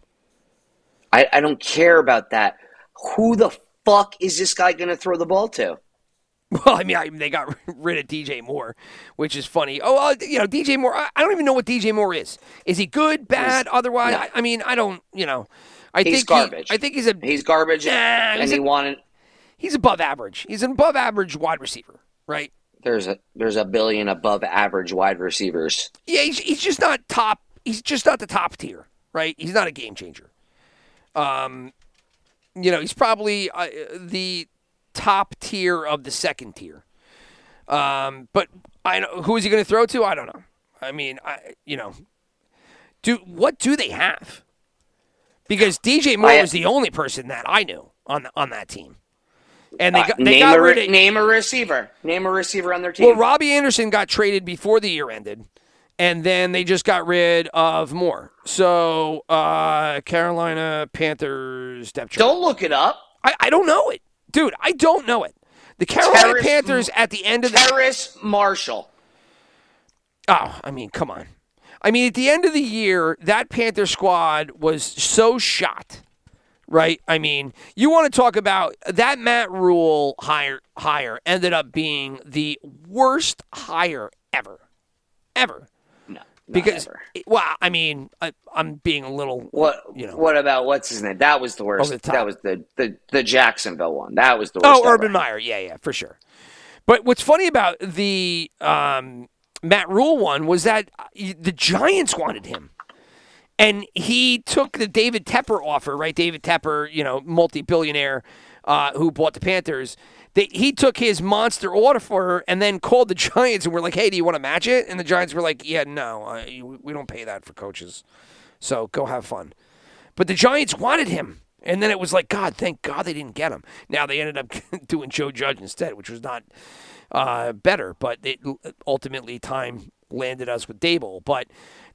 I, I don't care about that. Who the fuck is this guy going to throw the ball to? Well, I mean, I, they got [LAUGHS] rid of DJ Moore, which is funny. Oh, uh, you know, DJ Moore. I, I don't even know what DJ Moore is. Is he good, bad, otherwise? no. I, I mean, I don't. You know, I He's think garbage. He, I think he's a He's garbage, Nah, and he's he a- wanted. he's above average. He's an above average wide receiver, right? There's a there's a billion above average wide receivers. Yeah, he's, he's just not top. He's just not the top tier, right? He's not a game changer. Um, you know, he's probably uh, the top tier of the second tier. Um, but I know who is he going to throw to? I don't know. I mean, I you know, do what do they have? Because DJ Moore was the only person that I knew on on that team, and they Uh, got, they name got a rid of name a receiver. Name a receiver on their team. well, Robbie Anderson got traded before the year ended, and then they just got rid of Moore. So uh, Carolina Panthers depth chart. don't look it up. I, I don't know it, dude. I don't know it. The Carolina Terrace- Panthers at the end of the Terrace Marshall. oh, I mean, come on. I mean, at the end of the year, that Panther squad was so shot, right? I mean, you want to talk about that Matt Rhule hire hire ended up being the worst hire ever, ever. No, Because, ever. well, I mean, I, I'm being a little, What you know. What about what's his name? That was the worst. The that was the, the the Jacksonville one. That was the worst. Oh, ever. Urban Meyer. Yeah, yeah, for sure. But what's funny about the um, Matt Rhule one was that uh, the Giants wanted him. And he took the David Tepper offer, right? David Tepper, you know, multi billionaire uh, who bought the Panthers. They, he took his monster order for her and then called the [LAUGHS] Giants and were like, hey, do you want to match it? And the Giants were like, yeah, no, we don't pay that for coaches. So go have fun. But the Giants wanted him. And then it was like, God, thank God they didn't get him. Now they ended up [LAUGHS] doing Joe Judge instead, which was not uh, better. But it, ultimately, time landed us with Daboll. But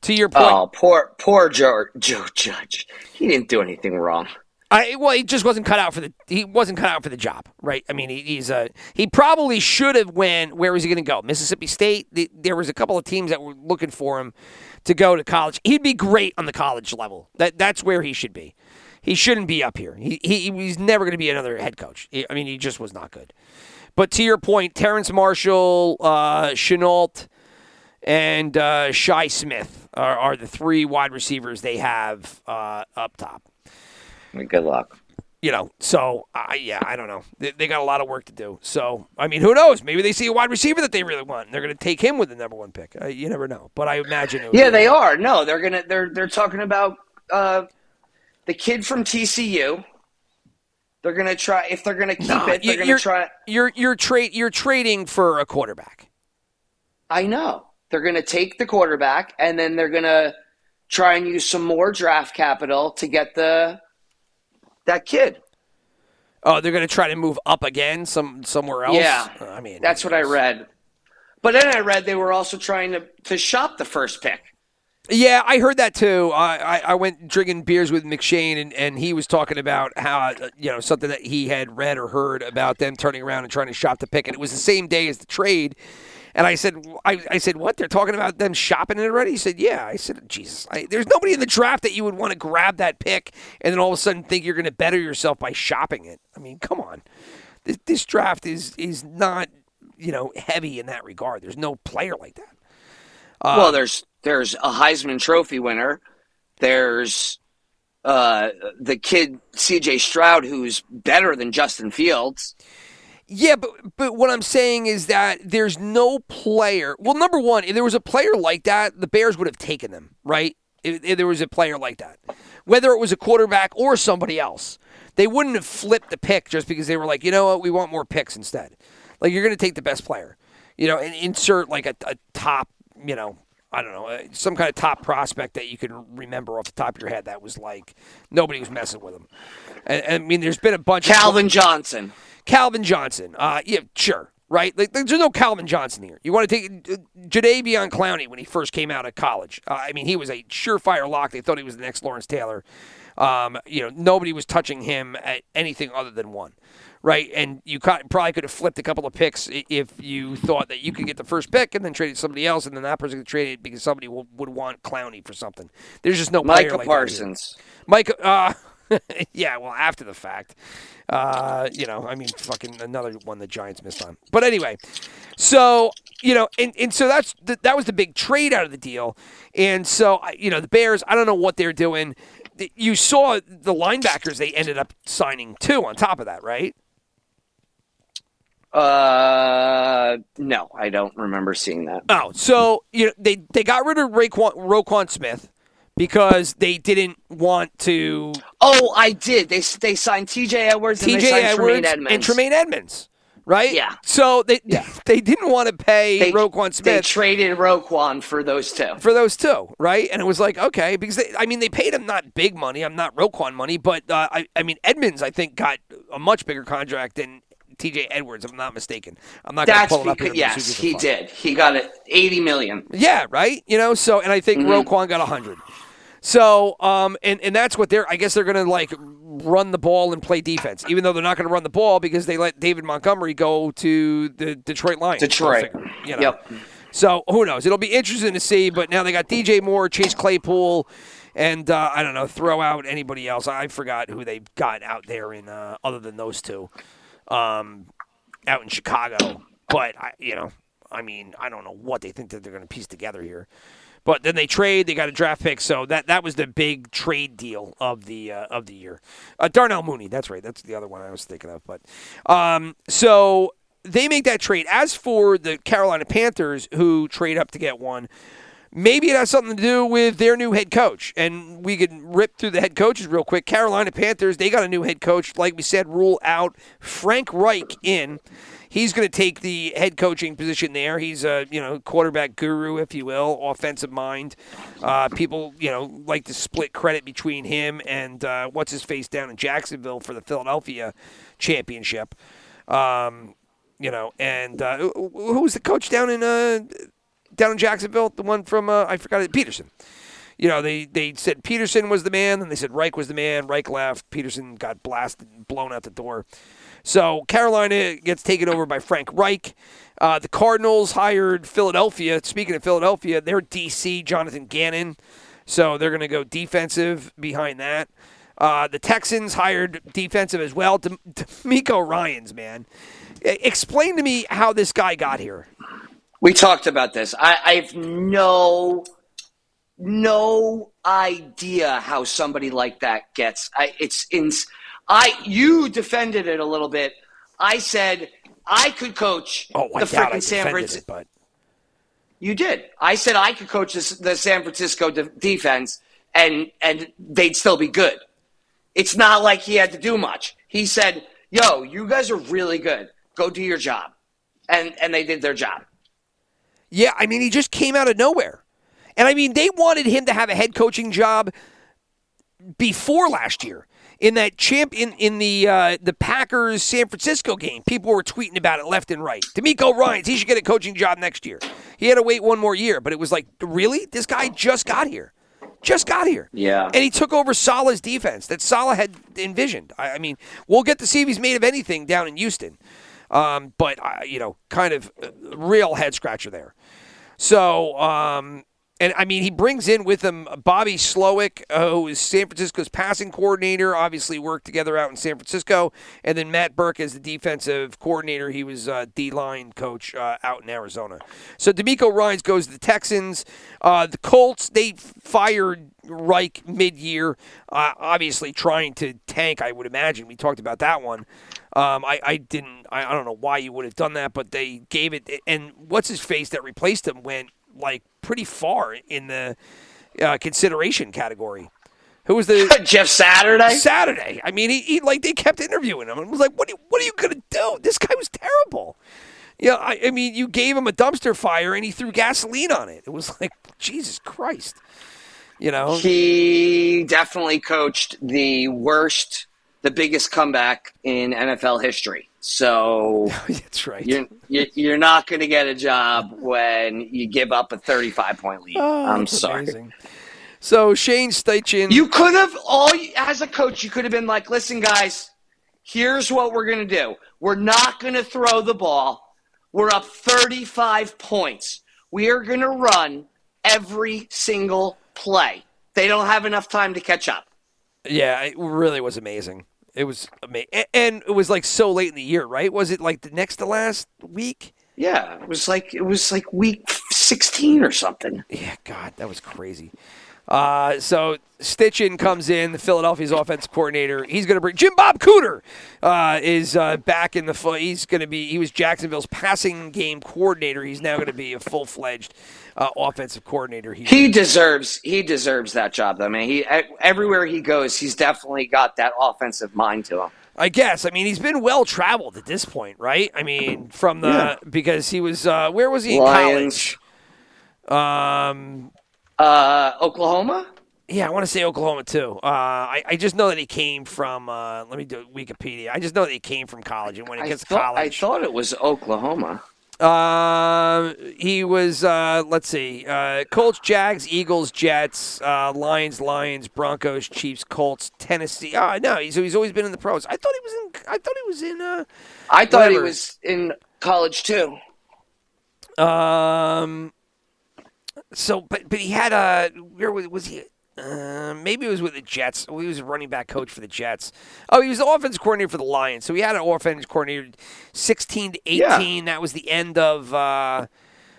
to your point, Oh, poor poor Joe Joe Judge. He didn't do anything wrong. I well, he just wasn't cut out for the he wasn't cut out for the job, right? I mean, he, he's a he probably should have went. Where was he going to go? Mississippi State. The, there was a couple of teams that were looking for him to go to college. He'd be great on the college level. That that's where he should be. He shouldn't be up here. He, he he's never going to be another head coach. I mean, he just was not good. But to your point, Terrace Marshall, uh, Shenault, and uh, Shi Smith are, are the three wide receivers they have uh, up top Good luck. you know, so I yeah, I don't know. They, they got a lot of work to do. So I mean, who knows? Maybe they see a wide receiver that they really want. And they're going to take him with the number one pick. Uh, you never know. But I imagine. It Yeah, they are. No, they're gonna they're they're talking about uh, the kid from TCU. They're gonna try if they're gonna keep Nah, it. They're gonna you're, try. You're you're trade you're trading for a quarterback. I know they're gonna take the quarterback and then they're gonna try and use some more draft capital to get the that kid. Oh, they're going to try to move up again some somewhere else. Yeah, I mean That's what I read. But then I read they were also trying to to shop the first pick. Yeah, I heard that too. I, I, I went drinking beers with McShane, and, and he was talking about how, uh, you know, something that he had read or heard about them turning around and trying to shop the pick. And it was the same day as the trade. And I said, I, I said, what? They're talking about them shopping it already? He said, yeah. I said, Jesus, I, there's nobody in the draft that you would want to grab that pick and then all of a sudden think you're going to better yourself by shopping it. I mean, come on. This, this draft is is not you know, heavy in that regard. There's no player like that. well, there's there's a Heisman Trophy winner. There's uh, the kid C.J. Stroud, who's better than Justin Fields. Yeah, but but what I'm saying is that there's no player. Well, number one, if there was a player like that, the Bears would have taken them, right? If, if there was a player like that, whether it was a quarterback or somebody else, they wouldn't have flipped the pick just because they were like, you know what, we want more picks instead. Like you're going to take the best player, you know, and insert like a, a top, you know, I don't know, uh, some kind of top prospect that you can remember off the top of your head that was like nobody was messing with him. And, and I mean, there's been a bunch of Calvin Johnson. Calvin Johnson. Uh, yeah, sure. Right? Like, there's no Calvin Johnson here. You want to take uh, Jadeveon Clowney when he first came out of college. Uh, I mean, he was a surefire lock. They thought he was the next Lawrence Taylor. Um, you know, nobody was touching him at anything other than one. Right? And you probably could have flipped a couple of picks if you thought that you could get the first pick and then traded somebody else, and then that person could trade it because somebody would, would want Clowney for something. There's just no Micah like. Parsons. Mike, uh, [LAUGHS] yeah, well, after the fact. Uh, you know, I mean, fucking another one the Giants missed on. But anyway, so, you know, and, and so that's the, that was the big trade out of the deal. And so, you know, the Bears, I don't know what they're doing. You saw the linebackers they ended up signing too on top of that, right? Uh, no, I don't remember seeing that. Oh, so you know they they got rid of Raquan, Roquan Smith because they didn't want to Oh, I did. They they signed T.J. Edwards and they T.J. Edwards Tremaine Edmunds. and Tremaine Edmunds, right? Yeah. So they [LAUGHS] they didn't want to pay They, Roquan Smith. they traded Roquan for those two. for those two, right? And it was like okay because they, I mean they paid him not big money, I'm not Roquan money, but uh, I I mean Edmunds I think got a much bigger contract than T.J. Edwards, if I'm not mistaken. I'm not going to pull it up here. because but yes, he did. He got it eighty million. Yeah, right. You know, so and I think Mm-hmm. Roquan got hundred. So, um, and and that's what they're. I guess they're going to like run the ball and play defense, even though they're not going to run the ball because they let David Montgomery go to the Detroit Lions. Detroit. figure, you know. Yep. So who knows? It'll be interesting to see. But now they got DJ Moore, Chase Claypool, and uh, I don't know. Throw out anybody else. I forgot who they got out there in uh, other than those two, um, out in Chicago. But I, you know, I mean, I don't know what they think that they're going to piece together here. But then they trade. They got a draft pick. So that that was the big trade deal of the uh, of the year. Uh, Darnell Mooney. That's right. That's the other one I was thinking of. But um, so they make that trade. As for the Carolina Panthers, who trade up to get one, maybe it has something to do with their new head coach. And we can rip through the head coaches real quick. Carolina Panthers, they got a new head coach. Like we said, Rhule out Frank Reich in. He's going to take the head coaching position there. He's a you know quarterback guru, if you will, offensive mind. Uh, people you know like to split credit between him and uh, what's his face down in Jacksonville for the Philadelphia championship. Um, you know, and uh, who was the coach down in uh, down in Jacksonville? The one from uh, I forgot it, Pederson. You know, they they said Pederson was the man, then they said Reich was the man. Reich left. Peterson got blasted, blown out the door. So Carolina gets taken over by Frank Reich. Uh, the Cardinals hired Philadelphia. Speaking of Philadelphia, their DC Jonathan Gannon. So they're going to go defensive behind that. Uh, the Texans hired defensive as well. DeMeco Ryans man. Explain to me how this guy got here. We talked about this. I, I have no no idea how somebody like that gets. I, it's in. I you defended it a little bit. I said I could coach Oh, the freaking San Francisco. but You did. I said I could coach this, the San Francisco de- defense, and and they'd still be good. It's not like he had to do much. He said, "Yo, you guys are really good. Go do your job," and and they did their job. Yeah, I mean, he just came out of nowhere. And I mean, they wanted him to have a head coaching job before last year. In that champ in, in the uh, the Packers San Francisco game, people were tweeting about it left and right. DeMeco Ryans, he should get a coaching job next year. He had to wait one more year, but it was like, really? This guy just got here. Just got here. Yeah. And he took over Salah's defense that Salah had envisioned. I, I mean, we'll get to see if he's made of anything down in Houston. Um, but, uh, you know, kind of uh, real head scratcher there. So, um, And I mean, he brings in with him Bobby Slowik, uh, who is San Francisco's passing coordinator. Obviously, worked together out in San Francisco, and then Matt Burke as the defensive coordinator. He was uh, D line coach uh, out in Arizona. So DeMeco Ryans goes to the Texans. Uh, the Colts they fired Reich mid year, obviously trying to tank. I would imagine we talked about that one. Um, I, I didn't. I, I don't know why you would have done that, but they gave it. And what's his face that replaced him went like pretty far in the uh, consideration category. Who was the [LAUGHS] Jeff Saturday. Saturday? I mean, he, he like they kept interviewing him and was like, "What? Are you, what are you gonna do? This guy was terrible." Yeah, I, I mean, you gave him a dumpster fire and he threw gasoline on it. It was like Jesus Christ. You know, He definitely coached the worst, the biggest comeback in NFL history. So [LAUGHS] that's right. you're you- you're not going to get a job when you give up a 35 point lead. Oh, I'm sorry. amazing. So Shane Steichen, You could have all as a coach, you could have been like, "Listen, guys, here's what we're going to do. We're not going to throw the ball. We're up 35 points. We are going to run every single play. They don't have enough time to catch up." yeah, it really was amazing. It was amazing, and it was like so late in the year, right? Was it like the next to last week? Yeah, it was like it was like week 16 or something. Yeah, God, that was crazy. Uh, so Steichen comes in, the Philadelphia's offense coordinator. He's going to bring Jim Bob Cooter uh, is uh, back in the. Fu- he's going to be. He was Jacksonville's passing game coordinator. He's now going to be a full fledged uh, offensive coordinator. Here. He deserves he deserves that job though, man. He e- everywhere he goes, he's definitely got that offensive mind to him. I guess. I mean, he's been well traveled at this point, right? I mean, from the Yeah. because he was uh, where was he in Lions, college? Um, uh, Oklahoma. Yeah, I want to say Oklahoma too. Uh, I, I just know that he came from. Uh, let me do Wikipedia. I just know that he came from college, and when he I gets thought, I thought it was Oklahoma. Uh, he was. Uh, let's see, uh, Colts, Jags, Eagles, Jets, uh, Lions, Lions, Broncos, Chiefs, Colts, Tennessee. Oh no, he's he's always been in the pros. I thought he was in. I thought he was in. Uh, I thought he was in college too. Um. So, but but he had a where was was he? Uh, maybe it was with the Jets. Oh, he was a running back coach for the Jets. Oh, he was the offense coordinator for the Lions. So he had an offense coordinator, sixteen to eighteen. That was the end of uh,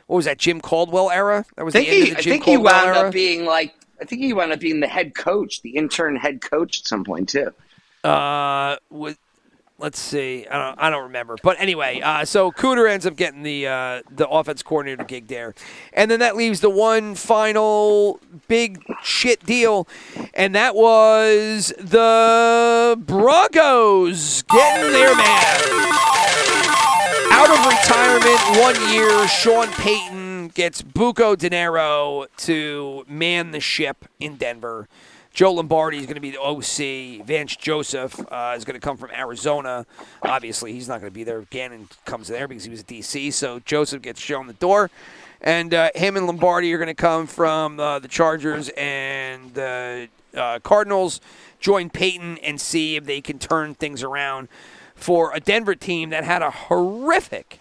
what was that? Jim Caldwell era. That was I the think end he, of the Jim think he Caldwell wound era. up being like I think he wound up being the head coach, the intern head coach at some point too. Uh, let's see. I don't, I don't remember. But anyway, uh, so Cooter ends up getting the uh, the offense coordinator gig there, and then that leaves the one final big shit deal, and that was the Broncos getting their man out of retirement. One year, Sean Payton gets Buco Dinero to man the ship in Denver. Joe Lombardi is going to be the OC. Vance Joseph uh, is going to come from Arizona. Obviously, he's not going to be there. Gannon comes there because he was at DC. So Joseph gets shown the door. And uh, him and Lombardi are going to come from uh, the Chargers and the uh, Cardinals. Join Payton and see if they can turn things around for a Denver team that had a horrific,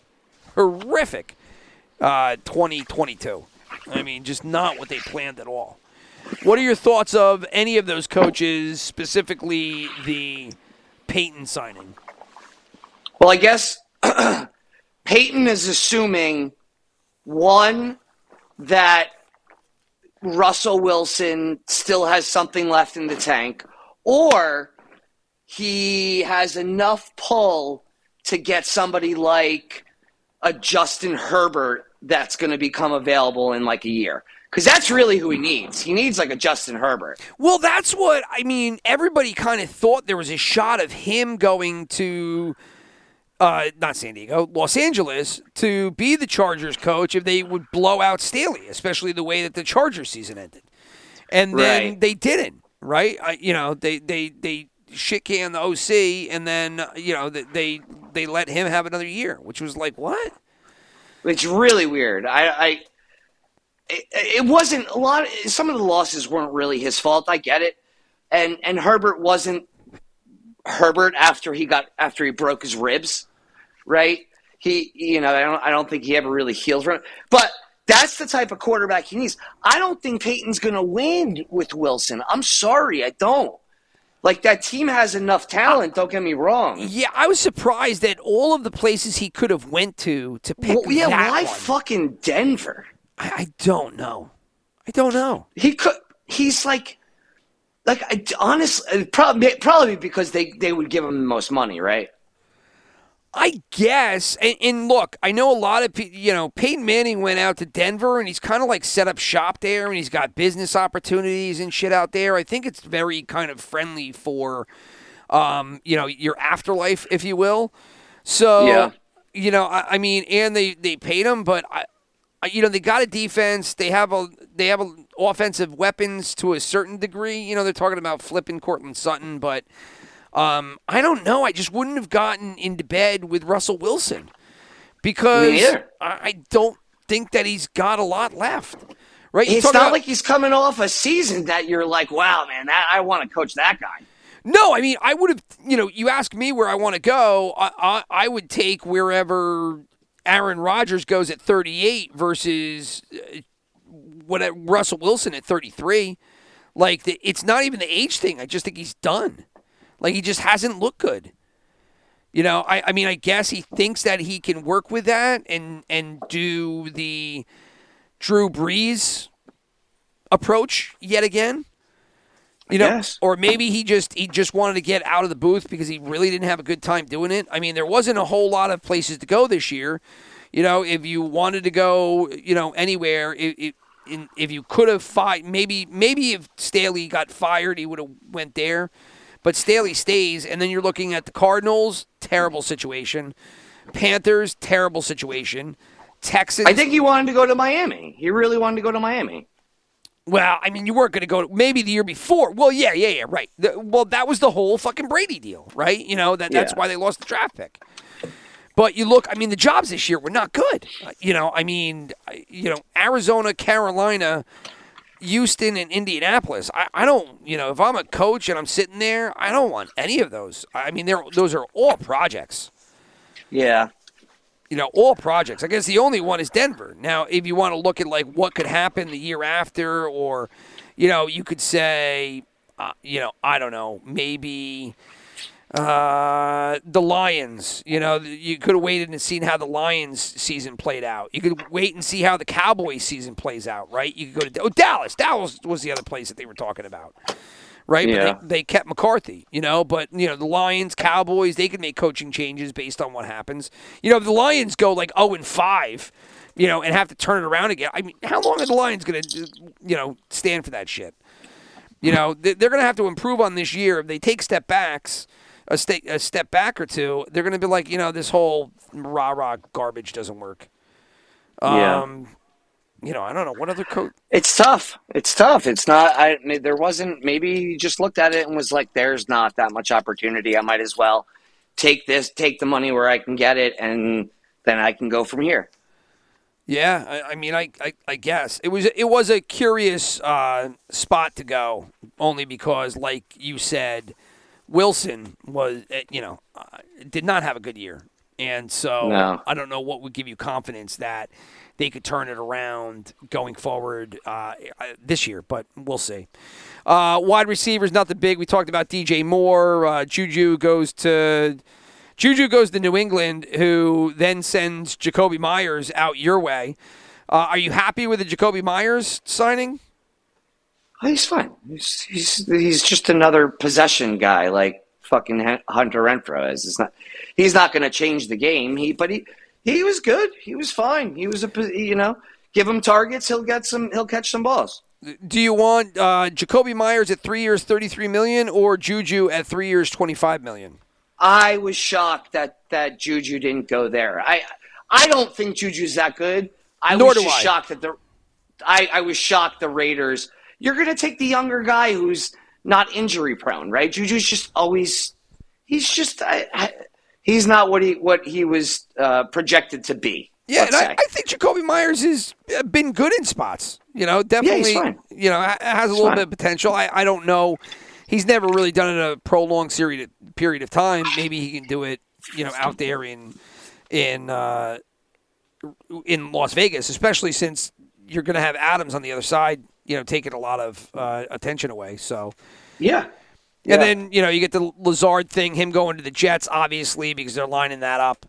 horrific uh, 2022. I mean, just not what they planned at all. What are your thoughts of any of those coaches, specifically the Payton signing? Well, I guess [CLEARS THROAT] Payton is assuming one that Russell Wilson still has something left in the tank, or he has enough pull to get somebody like a Justin Herbert that's going to become available in like a year. Because that's really who he needs. He needs like a Justin Herbert. Well, that's what I mean. Everybody kind of thought there was a shot of him going to, uh, not San Diego, Los Angeles, to be the Chargers coach if they would blow out Staley, especially the way that the Chargers season ended. And then Right. they didn't, right? I, you know, they they they shit can the OC, and then you know they they, they let him have another year, which was like what? It's really weird. I, I it, it wasn't a lot. Some of the losses weren't really his fault. I get it, and and Herbert wasn't Herbert after he got after he broke his ribs, right? He, you know, I don't, I don't think he ever really healed from it. But That's the type of quarterback he needs. I don't think Payton's going to win with Wilson. I'm sorry, I don't. Like that team has enough talent. Don't get me wrong. Yeah, I was surprised that all of the places he could have went to to pick Well, yeah, why one. fucking Denver? I, I don't know. I don't know. He could. He's like, like I, honestly, probably probably because they they would give him the most money, right? I guess. And, and look, I know a lot of people, you know, Peyton Manning went out to Denver and he's kind of like set up shop there and he's got business opportunities and shit out there. I think it's very kind of friendly for, um, you know, your afterlife, if you will. So, Yeah. you know, I, I mean, and they, they paid him, but I, I- you know, they got a defense. They have a they have a offensive weapons to a certain degree. You know, they're talking about flipping Courtland Sutton, but um, I don't know. I just wouldn't have gotten into bed with Russell Wilson because I, I don't think that he's got a lot left. Right? It's not about- like he's coming off a season that you're like, wow, man, that, I want to coach that guy. No, I mean, I would have, you know, you ask me where I want to go, I, I, I would take wherever Aaron Rodgers goes at 38 versus uh, what uh, Russell Wilson at 33. Like, the, it's not even the age thing. I just think he's done. Like, he just hasn't looked good. You know, I, I mean, I guess he thinks that he can work with that and and do the Drew Brees approach yet again. You know, guess. or maybe he just he just wanted to get out of the booth because he really didn't have a good time doing it. I mean, there wasn't a whole lot of places to go this year. You know, if you wanted to go, you know, anywhere, if, if, in, if you could have fired, maybe maybe if Staley got fired, he would have went there. But Staley stays, and then you're looking at the Cardinals, terrible situation. Panthers, terrible situation. Texas. I think he wanted to go to Miami. He really wanted to go to Miami. Well, I mean, you weren't going to go maybe the year before. Well, yeah, yeah, yeah, right. The- well, that was the whole fucking Brady deal, right? You know that that's Yeah. why they lost the draft pick. But you look, I mean, the jobs this year were not good. Uh, You know, I mean, you know, Arizona, Carolina, Houston, and Indianapolis. I, I don't, you know, if I'm a coach and I'm sitting there, I don't want any of those. I mean, they're those are all projects Yeah. You know, all projects. I guess the only one is Denver. Now, if you want to look at like what could happen the year after, or, you know, you could say, uh, you know, I don't know, maybe uh, the Lions. You know, you could have waited and seen how the Lions season played out. You could wait and see how the Cowboys season plays out, right? You could go to oh, Dallas. Dallas was the other place that they were talking about. Right, Yeah. but they, they kept McCarthy, you know. But you know the Lions, Cowboys, they can make coaching changes based on what happens. You know, if the Lions go like zero and five, you know, and have to turn it around again. I mean, how long are the Lions going to, you know, stand for that shit? You know, they- they're going to have to improve on this year. If they take step backs, a, sta- a step back or two, they're going to be like, you know, this whole rah rah garbage doesn't work. Yeah. Um, You know, I don't know what other coach. It's tough. It's tough. It's not. I mean, there wasn't. Maybe he just looked at it and was like, "There's not that much opportunity. I might as well take this, take the money where I can get it, and then I can go from here." Yeah, I, I mean, I, I, I guess it was it was a curious uh, spot to go, only because, like you said, Wilson was eh, you know uh, did not have a good year, and so No. I don't know what would give you confidence that they could turn it around going forward uh, this year, but we'll see. Uh, wide receivers, nothing big. We talked about DJ Moore. Uh, Juju goes to Juju goes to New England, who then sends Jakobi Meyers out your way. Uh, are you happy with the Jakobi Meyers signing? Oh, he's fine. He's, he's he's just another possession guy, like fucking Hunter Renfrow is. It's not. He's not going to change the game. He, but he he was good. He was fine. He was a you know, give him targets, he'll get some. He'll catch some balls. Do you want uh, Jakobi Meyers at three years, thirty-three million, or Juju at three years, twenty-five million? I was shocked that that Juju didn't go there. I I don't think Juju's that good. I Nor was do just I. shocked that the I, I was shocked the Raiders. You're going to take the younger guy who's not injury prone, right? Juju's just always he's just I, I, he's not what he what he was uh, projected to be. Yeah, and I. I think Jakobi Meyers has uh, been good in spots. You know, definitely. fine. You know, has a little fine. bit of potential. I, I don't know. He's never really done it a prolonged period period of time. Maybe he can do it. You know, out there in in uh, in Las Vegas, especially since you're going to have Adams on the other side, you know, taking a lot of uh, attention away. So, Yeah. And then you know you get the Lazard thing, him going to the Jets, obviously because they're lining that up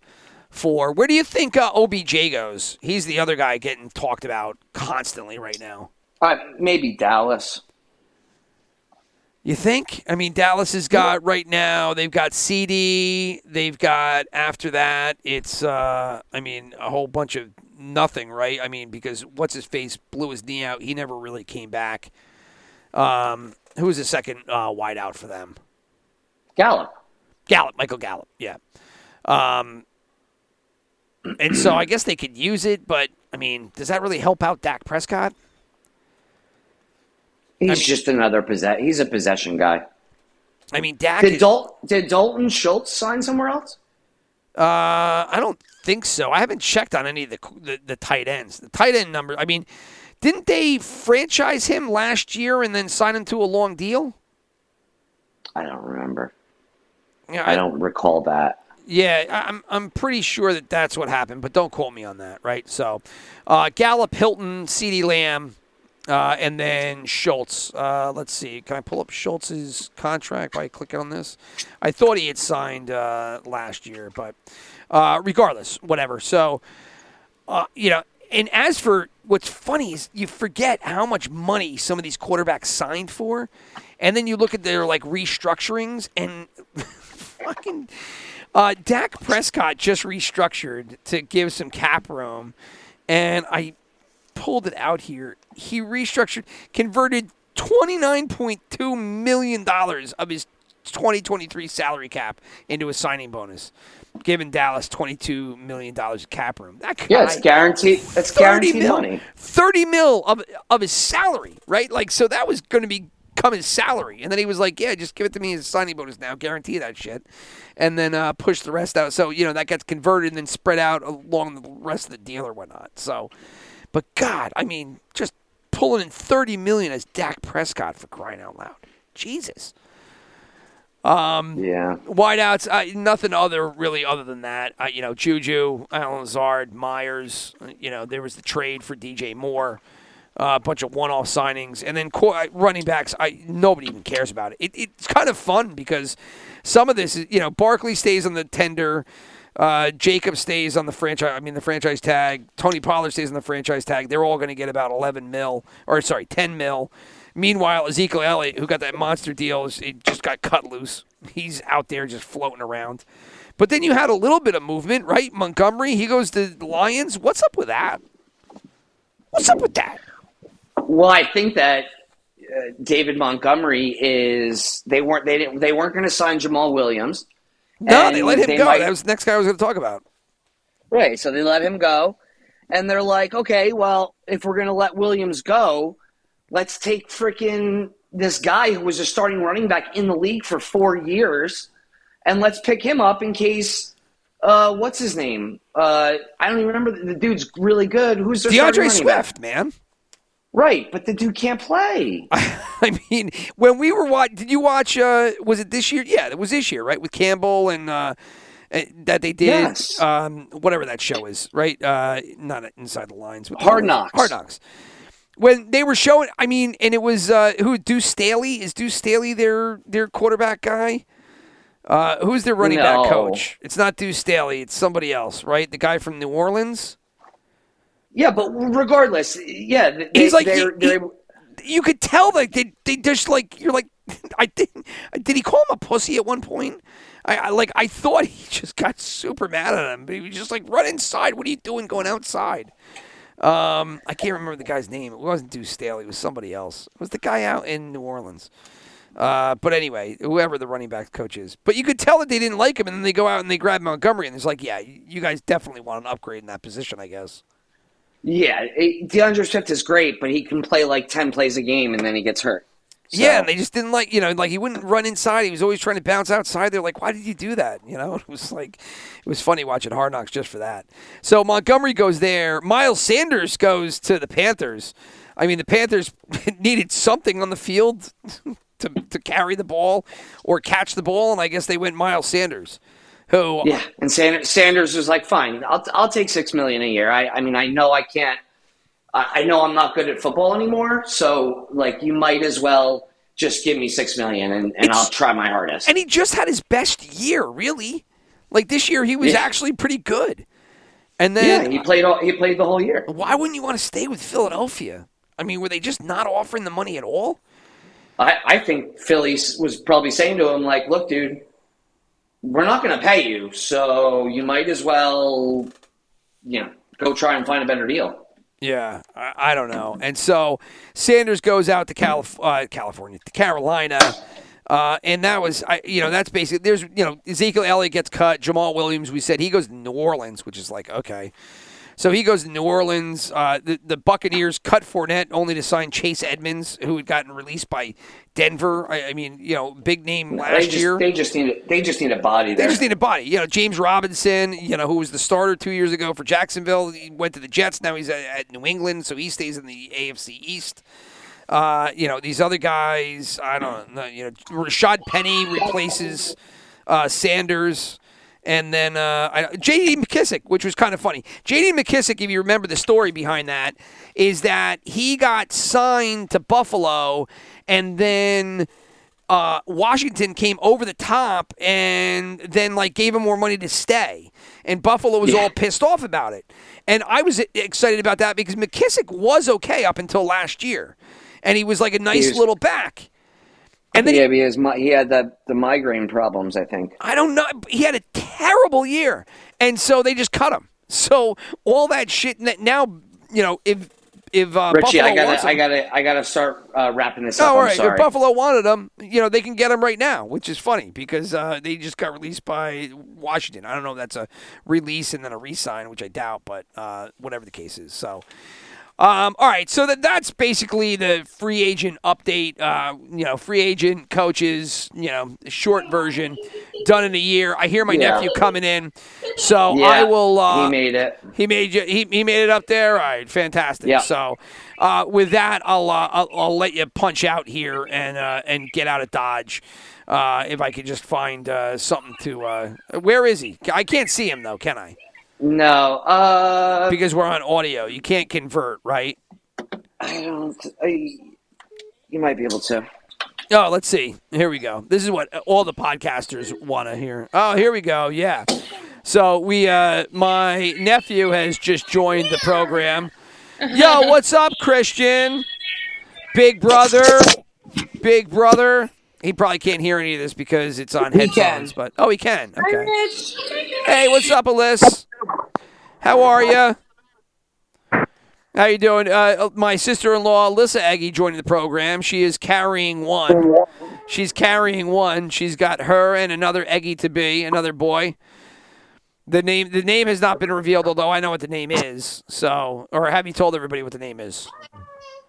for. Where do you think uh, OBJ goes? He's the other guy getting talked about constantly right now. Uh, maybe Dallas. You think? I mean, Dallas has got right now. They've got CD. They've got after that. It's uh, I mean, a whole bunch of nothing, right? I mean, because what's his face blew his knee out. He never really came back. Um, who was the second uh, wideout for them? Gallup. Gallup, Michael Gallup. Yeah. Um, and so I guess they could use it, but I mean, does that really help out Dak Prescott? He's mean- just another possess. He's a possession guy. I mean, Dak. Did is- Dol- Did Dalton Schultz sign somewhere else? Uh, I don't think so. I haven't checked on any of the, the the tight ends. The tight end number. I mean, didn't they franchise him last year and then sign him to a long deal? I don't remember. Yeah, I don't recall that. Yeah, I- I'm I'm pretty sure that that's what happened, but don't quote me on that, right? So, uh, Gallup, Hilton, CeeDee Lamb, uh, and then Schultz. Uh, let's see. Can I pull up Schultz's contract by clicking on this? I thought he had signed uh, last year, but uh, regardless, whatever. So, uh, you know, and as for what's funny is you forget how much money some of these quarterbacks signed for, and then you look at their like restructurings and [LAUGHS] fucking. Uh, Dak Prescott just restructured to give some cap room, and I pulled it out here. He restructured, converted $29.2 million of his 2023 salary cap into a signing bonus, giving Dallas $22 million of cap room. That guy, Yeah, it's guaranteed. That's 30 guaranteed mil, money. 30 mil of, of his salary, right? Like, so that was going to become his salary. And then he was like, yeah, just give it to me as a signing bonus now, guarantee that shit. And then uh, push the rest out. So, you know, that gets converted and then spread out along the rest of the deal or whatnot. So, but God, I mean, just pulling in 30 million as Dak Prescott for crying out loud. Jesus. Yeah. Wideouts, uh, nothing other really other than that. Uh, you know, Juju, Allen Lazard, Meyers. You know, there was the trade for DJ Moore, uh, a bunch of one-off signings, and then uh, running backs. I nobody even cares about it. it. It's kind of fun because some of this is, you know, Barkley stays on the tender. Uh, Jacob stays on the franchise. I mean, the franchise tag. Tony Pollard stays on the franchise tag. They're all going to get about 11 mil, or sorry, 10 mil. Meanwhile, Ezekiel Elliott, who got that monster deal, is, he just got cut loose. He's out there just floating around. But then you had a little bit of movement, right? Montgomery, he goes to the Lions. What's up with that? What's up with that? Well, I think that uh, David Montgomery is they weren't they didn't they weren't going to sign Jamaal Williams. No, they let him they go. might- That was the next guy I was going to talk about. Right, so they let him go, and they're like, okay, well, if we're going to let Williams go, let's take freaking this guy who was a starting running back in the league for four years, and let's pick him up in case. Uh, what's his name? Uh, I don't even remember. The dude's really good. Who's their D'Andre running back? Swift, man. Right, but the dude can't play. [LAUGHS] I mean, when we were watching, did you watch? Uh, was it this year? Yeah, it was this year, right? With Campbell and uh, uh, that they did. Yes. Um, whatever that show is, right? Uh, not inside the lines. But Hard Knocks. Hard Knocks. When they were showing, I mean, and it was uh, who? Deuce Staley is Deuce Staley their their quarterback guy. Uh, who's their running back coach? It's not Deuce Staley. It's somebody else, right? The guy from New Orleans. Yeah, but regardless, yeah, they, He's like they're, he- he- they're, you could tell like they they just like you're like [LAUGHS] I did did he call him a pussy at one point? I, I like I thought he [LAUGHS] just got super mad at him, but he was just like run inside. What are you doing going outside? Um, I can't remember the guy's name. It wasn't Deuce Staley. It was somebody else. It was the guy out in New Orleans. Uh, but anyway, whoever the running back coach is. But you could tell that they didn't like him, and then they go out and they grab Montgomery, and it's like, yeah, you guys definitely want an upgrade in that position, I guess. yeah. It, D'Andre Swift is great, but he can play like ten plays a game and then he gets hurt. So- Yeah, and they just didn't like, you know, like he wouldn't run inside. He was always trying to bounce outside. They're like, why did you do that? You know, [LAUGHS] it was like, it was funny watching Hard Knocks just for that. So Montgomery goes there. Miles Sanders goes to the Panthers. I mean, the Panthers [LAUGHS] needed something on the field [LAUGHS] to, to carry the ball or catch the ball, and I guess they went Miles Sanders, who Yeah, and Sanders, Sanders was like, "Fine, I'll I'll take six million a year. I I mean, I know I can't. I, I know I'm not good at football anymore, so like you might as well just give me six million and, and I'll try my hardest. And he just had his best year, really. Like this year, he was Yeah. actually pretty good. And then yeah, he played all he played the whole year. why wouldn't you want to stay with Philadelphia? I mean, were they just not offering the money at all? I, I think Philly was probably saying to him like, "Look, dude, we're not going to pay you, so you might as well, you know, go try and find a better deal." Yeah, I, I don't know. And so Sanders goes out to Calif- uh, California, to Carolina, uh, and that was, I, you know, that's basically. There's, you know, Ezekiel Elliott gets cut. Jamaal Williams, we said he goes to New Orleans, which is like okay. So he goes to New Orleans. Uh, the, the Buccaneers cut Fournette only to sign Chase Edmonds, who had gotten released by Denver. I, I mean, you know, big name They last just, year. they just need a, they just need a body They just need a body. You know, James Robinson, you know, who was the starter two years ago for Jacksonville. He went to the Jets. Now he's at, at New England, so he stays in the AFC East. Uh, you know, these other guys, I don't know. You know, Rashaad Penny replaces uh, Sanders. And then uh, I- J.D. McKissic, which was kind of funny. J.D. McKissic, if you remember the story behind that, is that he got signed to Buffalo, and then uh, Washington came over the top and then like gave him more money to stay. And Buffalo was all pissed off about it. And I was excited about that because McKissic was okay up until last year. And he was like a nice little back. And then yeah, he, because he had the the migraine problems. I think. I don't know. He had a terrible year. And so they just cut him. So all that shit now, you know, if if uh, Richie, Buffalo I gotta him, I gotta I gotta start uh, wrapping this up. Oh, all sorry. If Buffalo wanted him, you know, they can get him right now, which is funny because uh, they just got released by Washington. I don't know if that's a release and then a re-sign, which I doubt, but uh, whatever the case is. So, um, all right. So that that's basically the free agent update. Uh, you know, free agent coaches. You know, short version, done in a year. I hear my Yeah. nephew coming in, so yeah, I will. Uh, he made it. he made. He, he made it up there. All right, fantastic. Yeah. So, uh, with that, I'll, uh, I'll I'll let you punch out here and uh, and get out of Dodge. Uh, if I could just find uh, something to. Uh, where is he? I can't see him though, can I? No, uh, Because we're on audio. You can't convert, right? I don't. I, you might be able to. Oh, let's see. Here we go. This is what all the podcasters want to hear. Oh, here we go. Yeah. So we, uh, my nephew has just joined the program. Yo, what's up, Christian? Big brother, big brother. He probably can't hear any of this because it's on headphones. But oh, he can. Okay. Hey, what's up, Alyssa? How are you? How you doing? Uh, my sister-in-law, Alyssa Eggy, joining the program. She is carrying one. She's carrying one. She's got her and another Eggy to be, another boy. The name the name has not been revealed, although I know what the name is. So, or have you told everybody what the name is?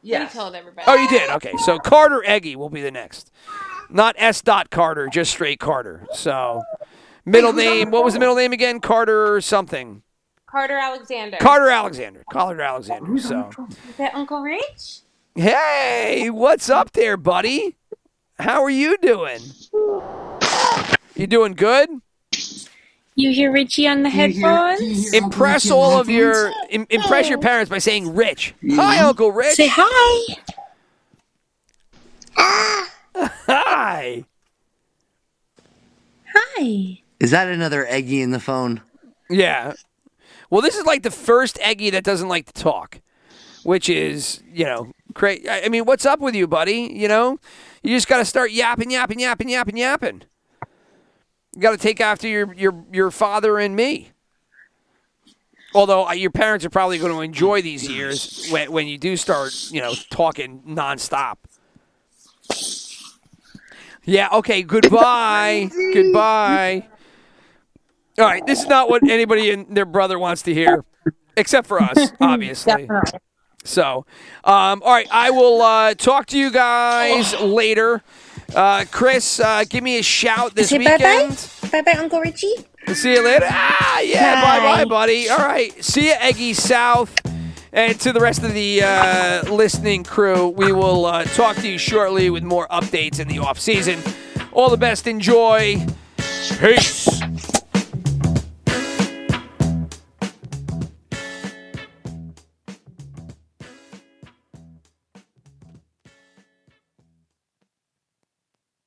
We told everybody. Oh, you did. Okay, so Carter Eggy will be the next, not S. Dot Carter, just straight Carter. So, middle name. What was the middle name again? Carter or something. Carter Alexander. Carter Alexander. Carter Alexander. So, Is that Uncle Rich? hey, what's up there, buddy? How are you doing? You doing good? You hear Richie on the headphones? Impress all of your im- impress your parents by saying Rich. Hi, Uncle Rich. Say hi. Hi. Hi. Is that another Eggy in the phone? Yeah. Well, this is like the first Eggy that doesn't like to talk, which is, you know, crazy. I I mean, what's up with you, buddy? You know, you just got to start yapping, yapping, yapping, yapping, yapping. You got to take after your, your, your father and me. Although uh, your parents are probably going to enjoy these years when, when you do start, you know, talking nonstop. Yeah, okay, goodbye. [LAUGHS] goodbye. All right, this is not what anybody and their brother wants to hear, except for us, [LAUGHS] obviously. So, um, all right, I will uh, talk to you guys later. Uh, Chris, uh, give me a shout this Say bye weekend. bye. Bye bye, Uncle Richie. See you later. Ah, yeah, bye Bye. bye, buddy. All right, see you, Eggy South. And to the rest of the uh, listening crew, we will uh, talk to you shortly with more updates in the off season. All the best. Enjoy. Peace.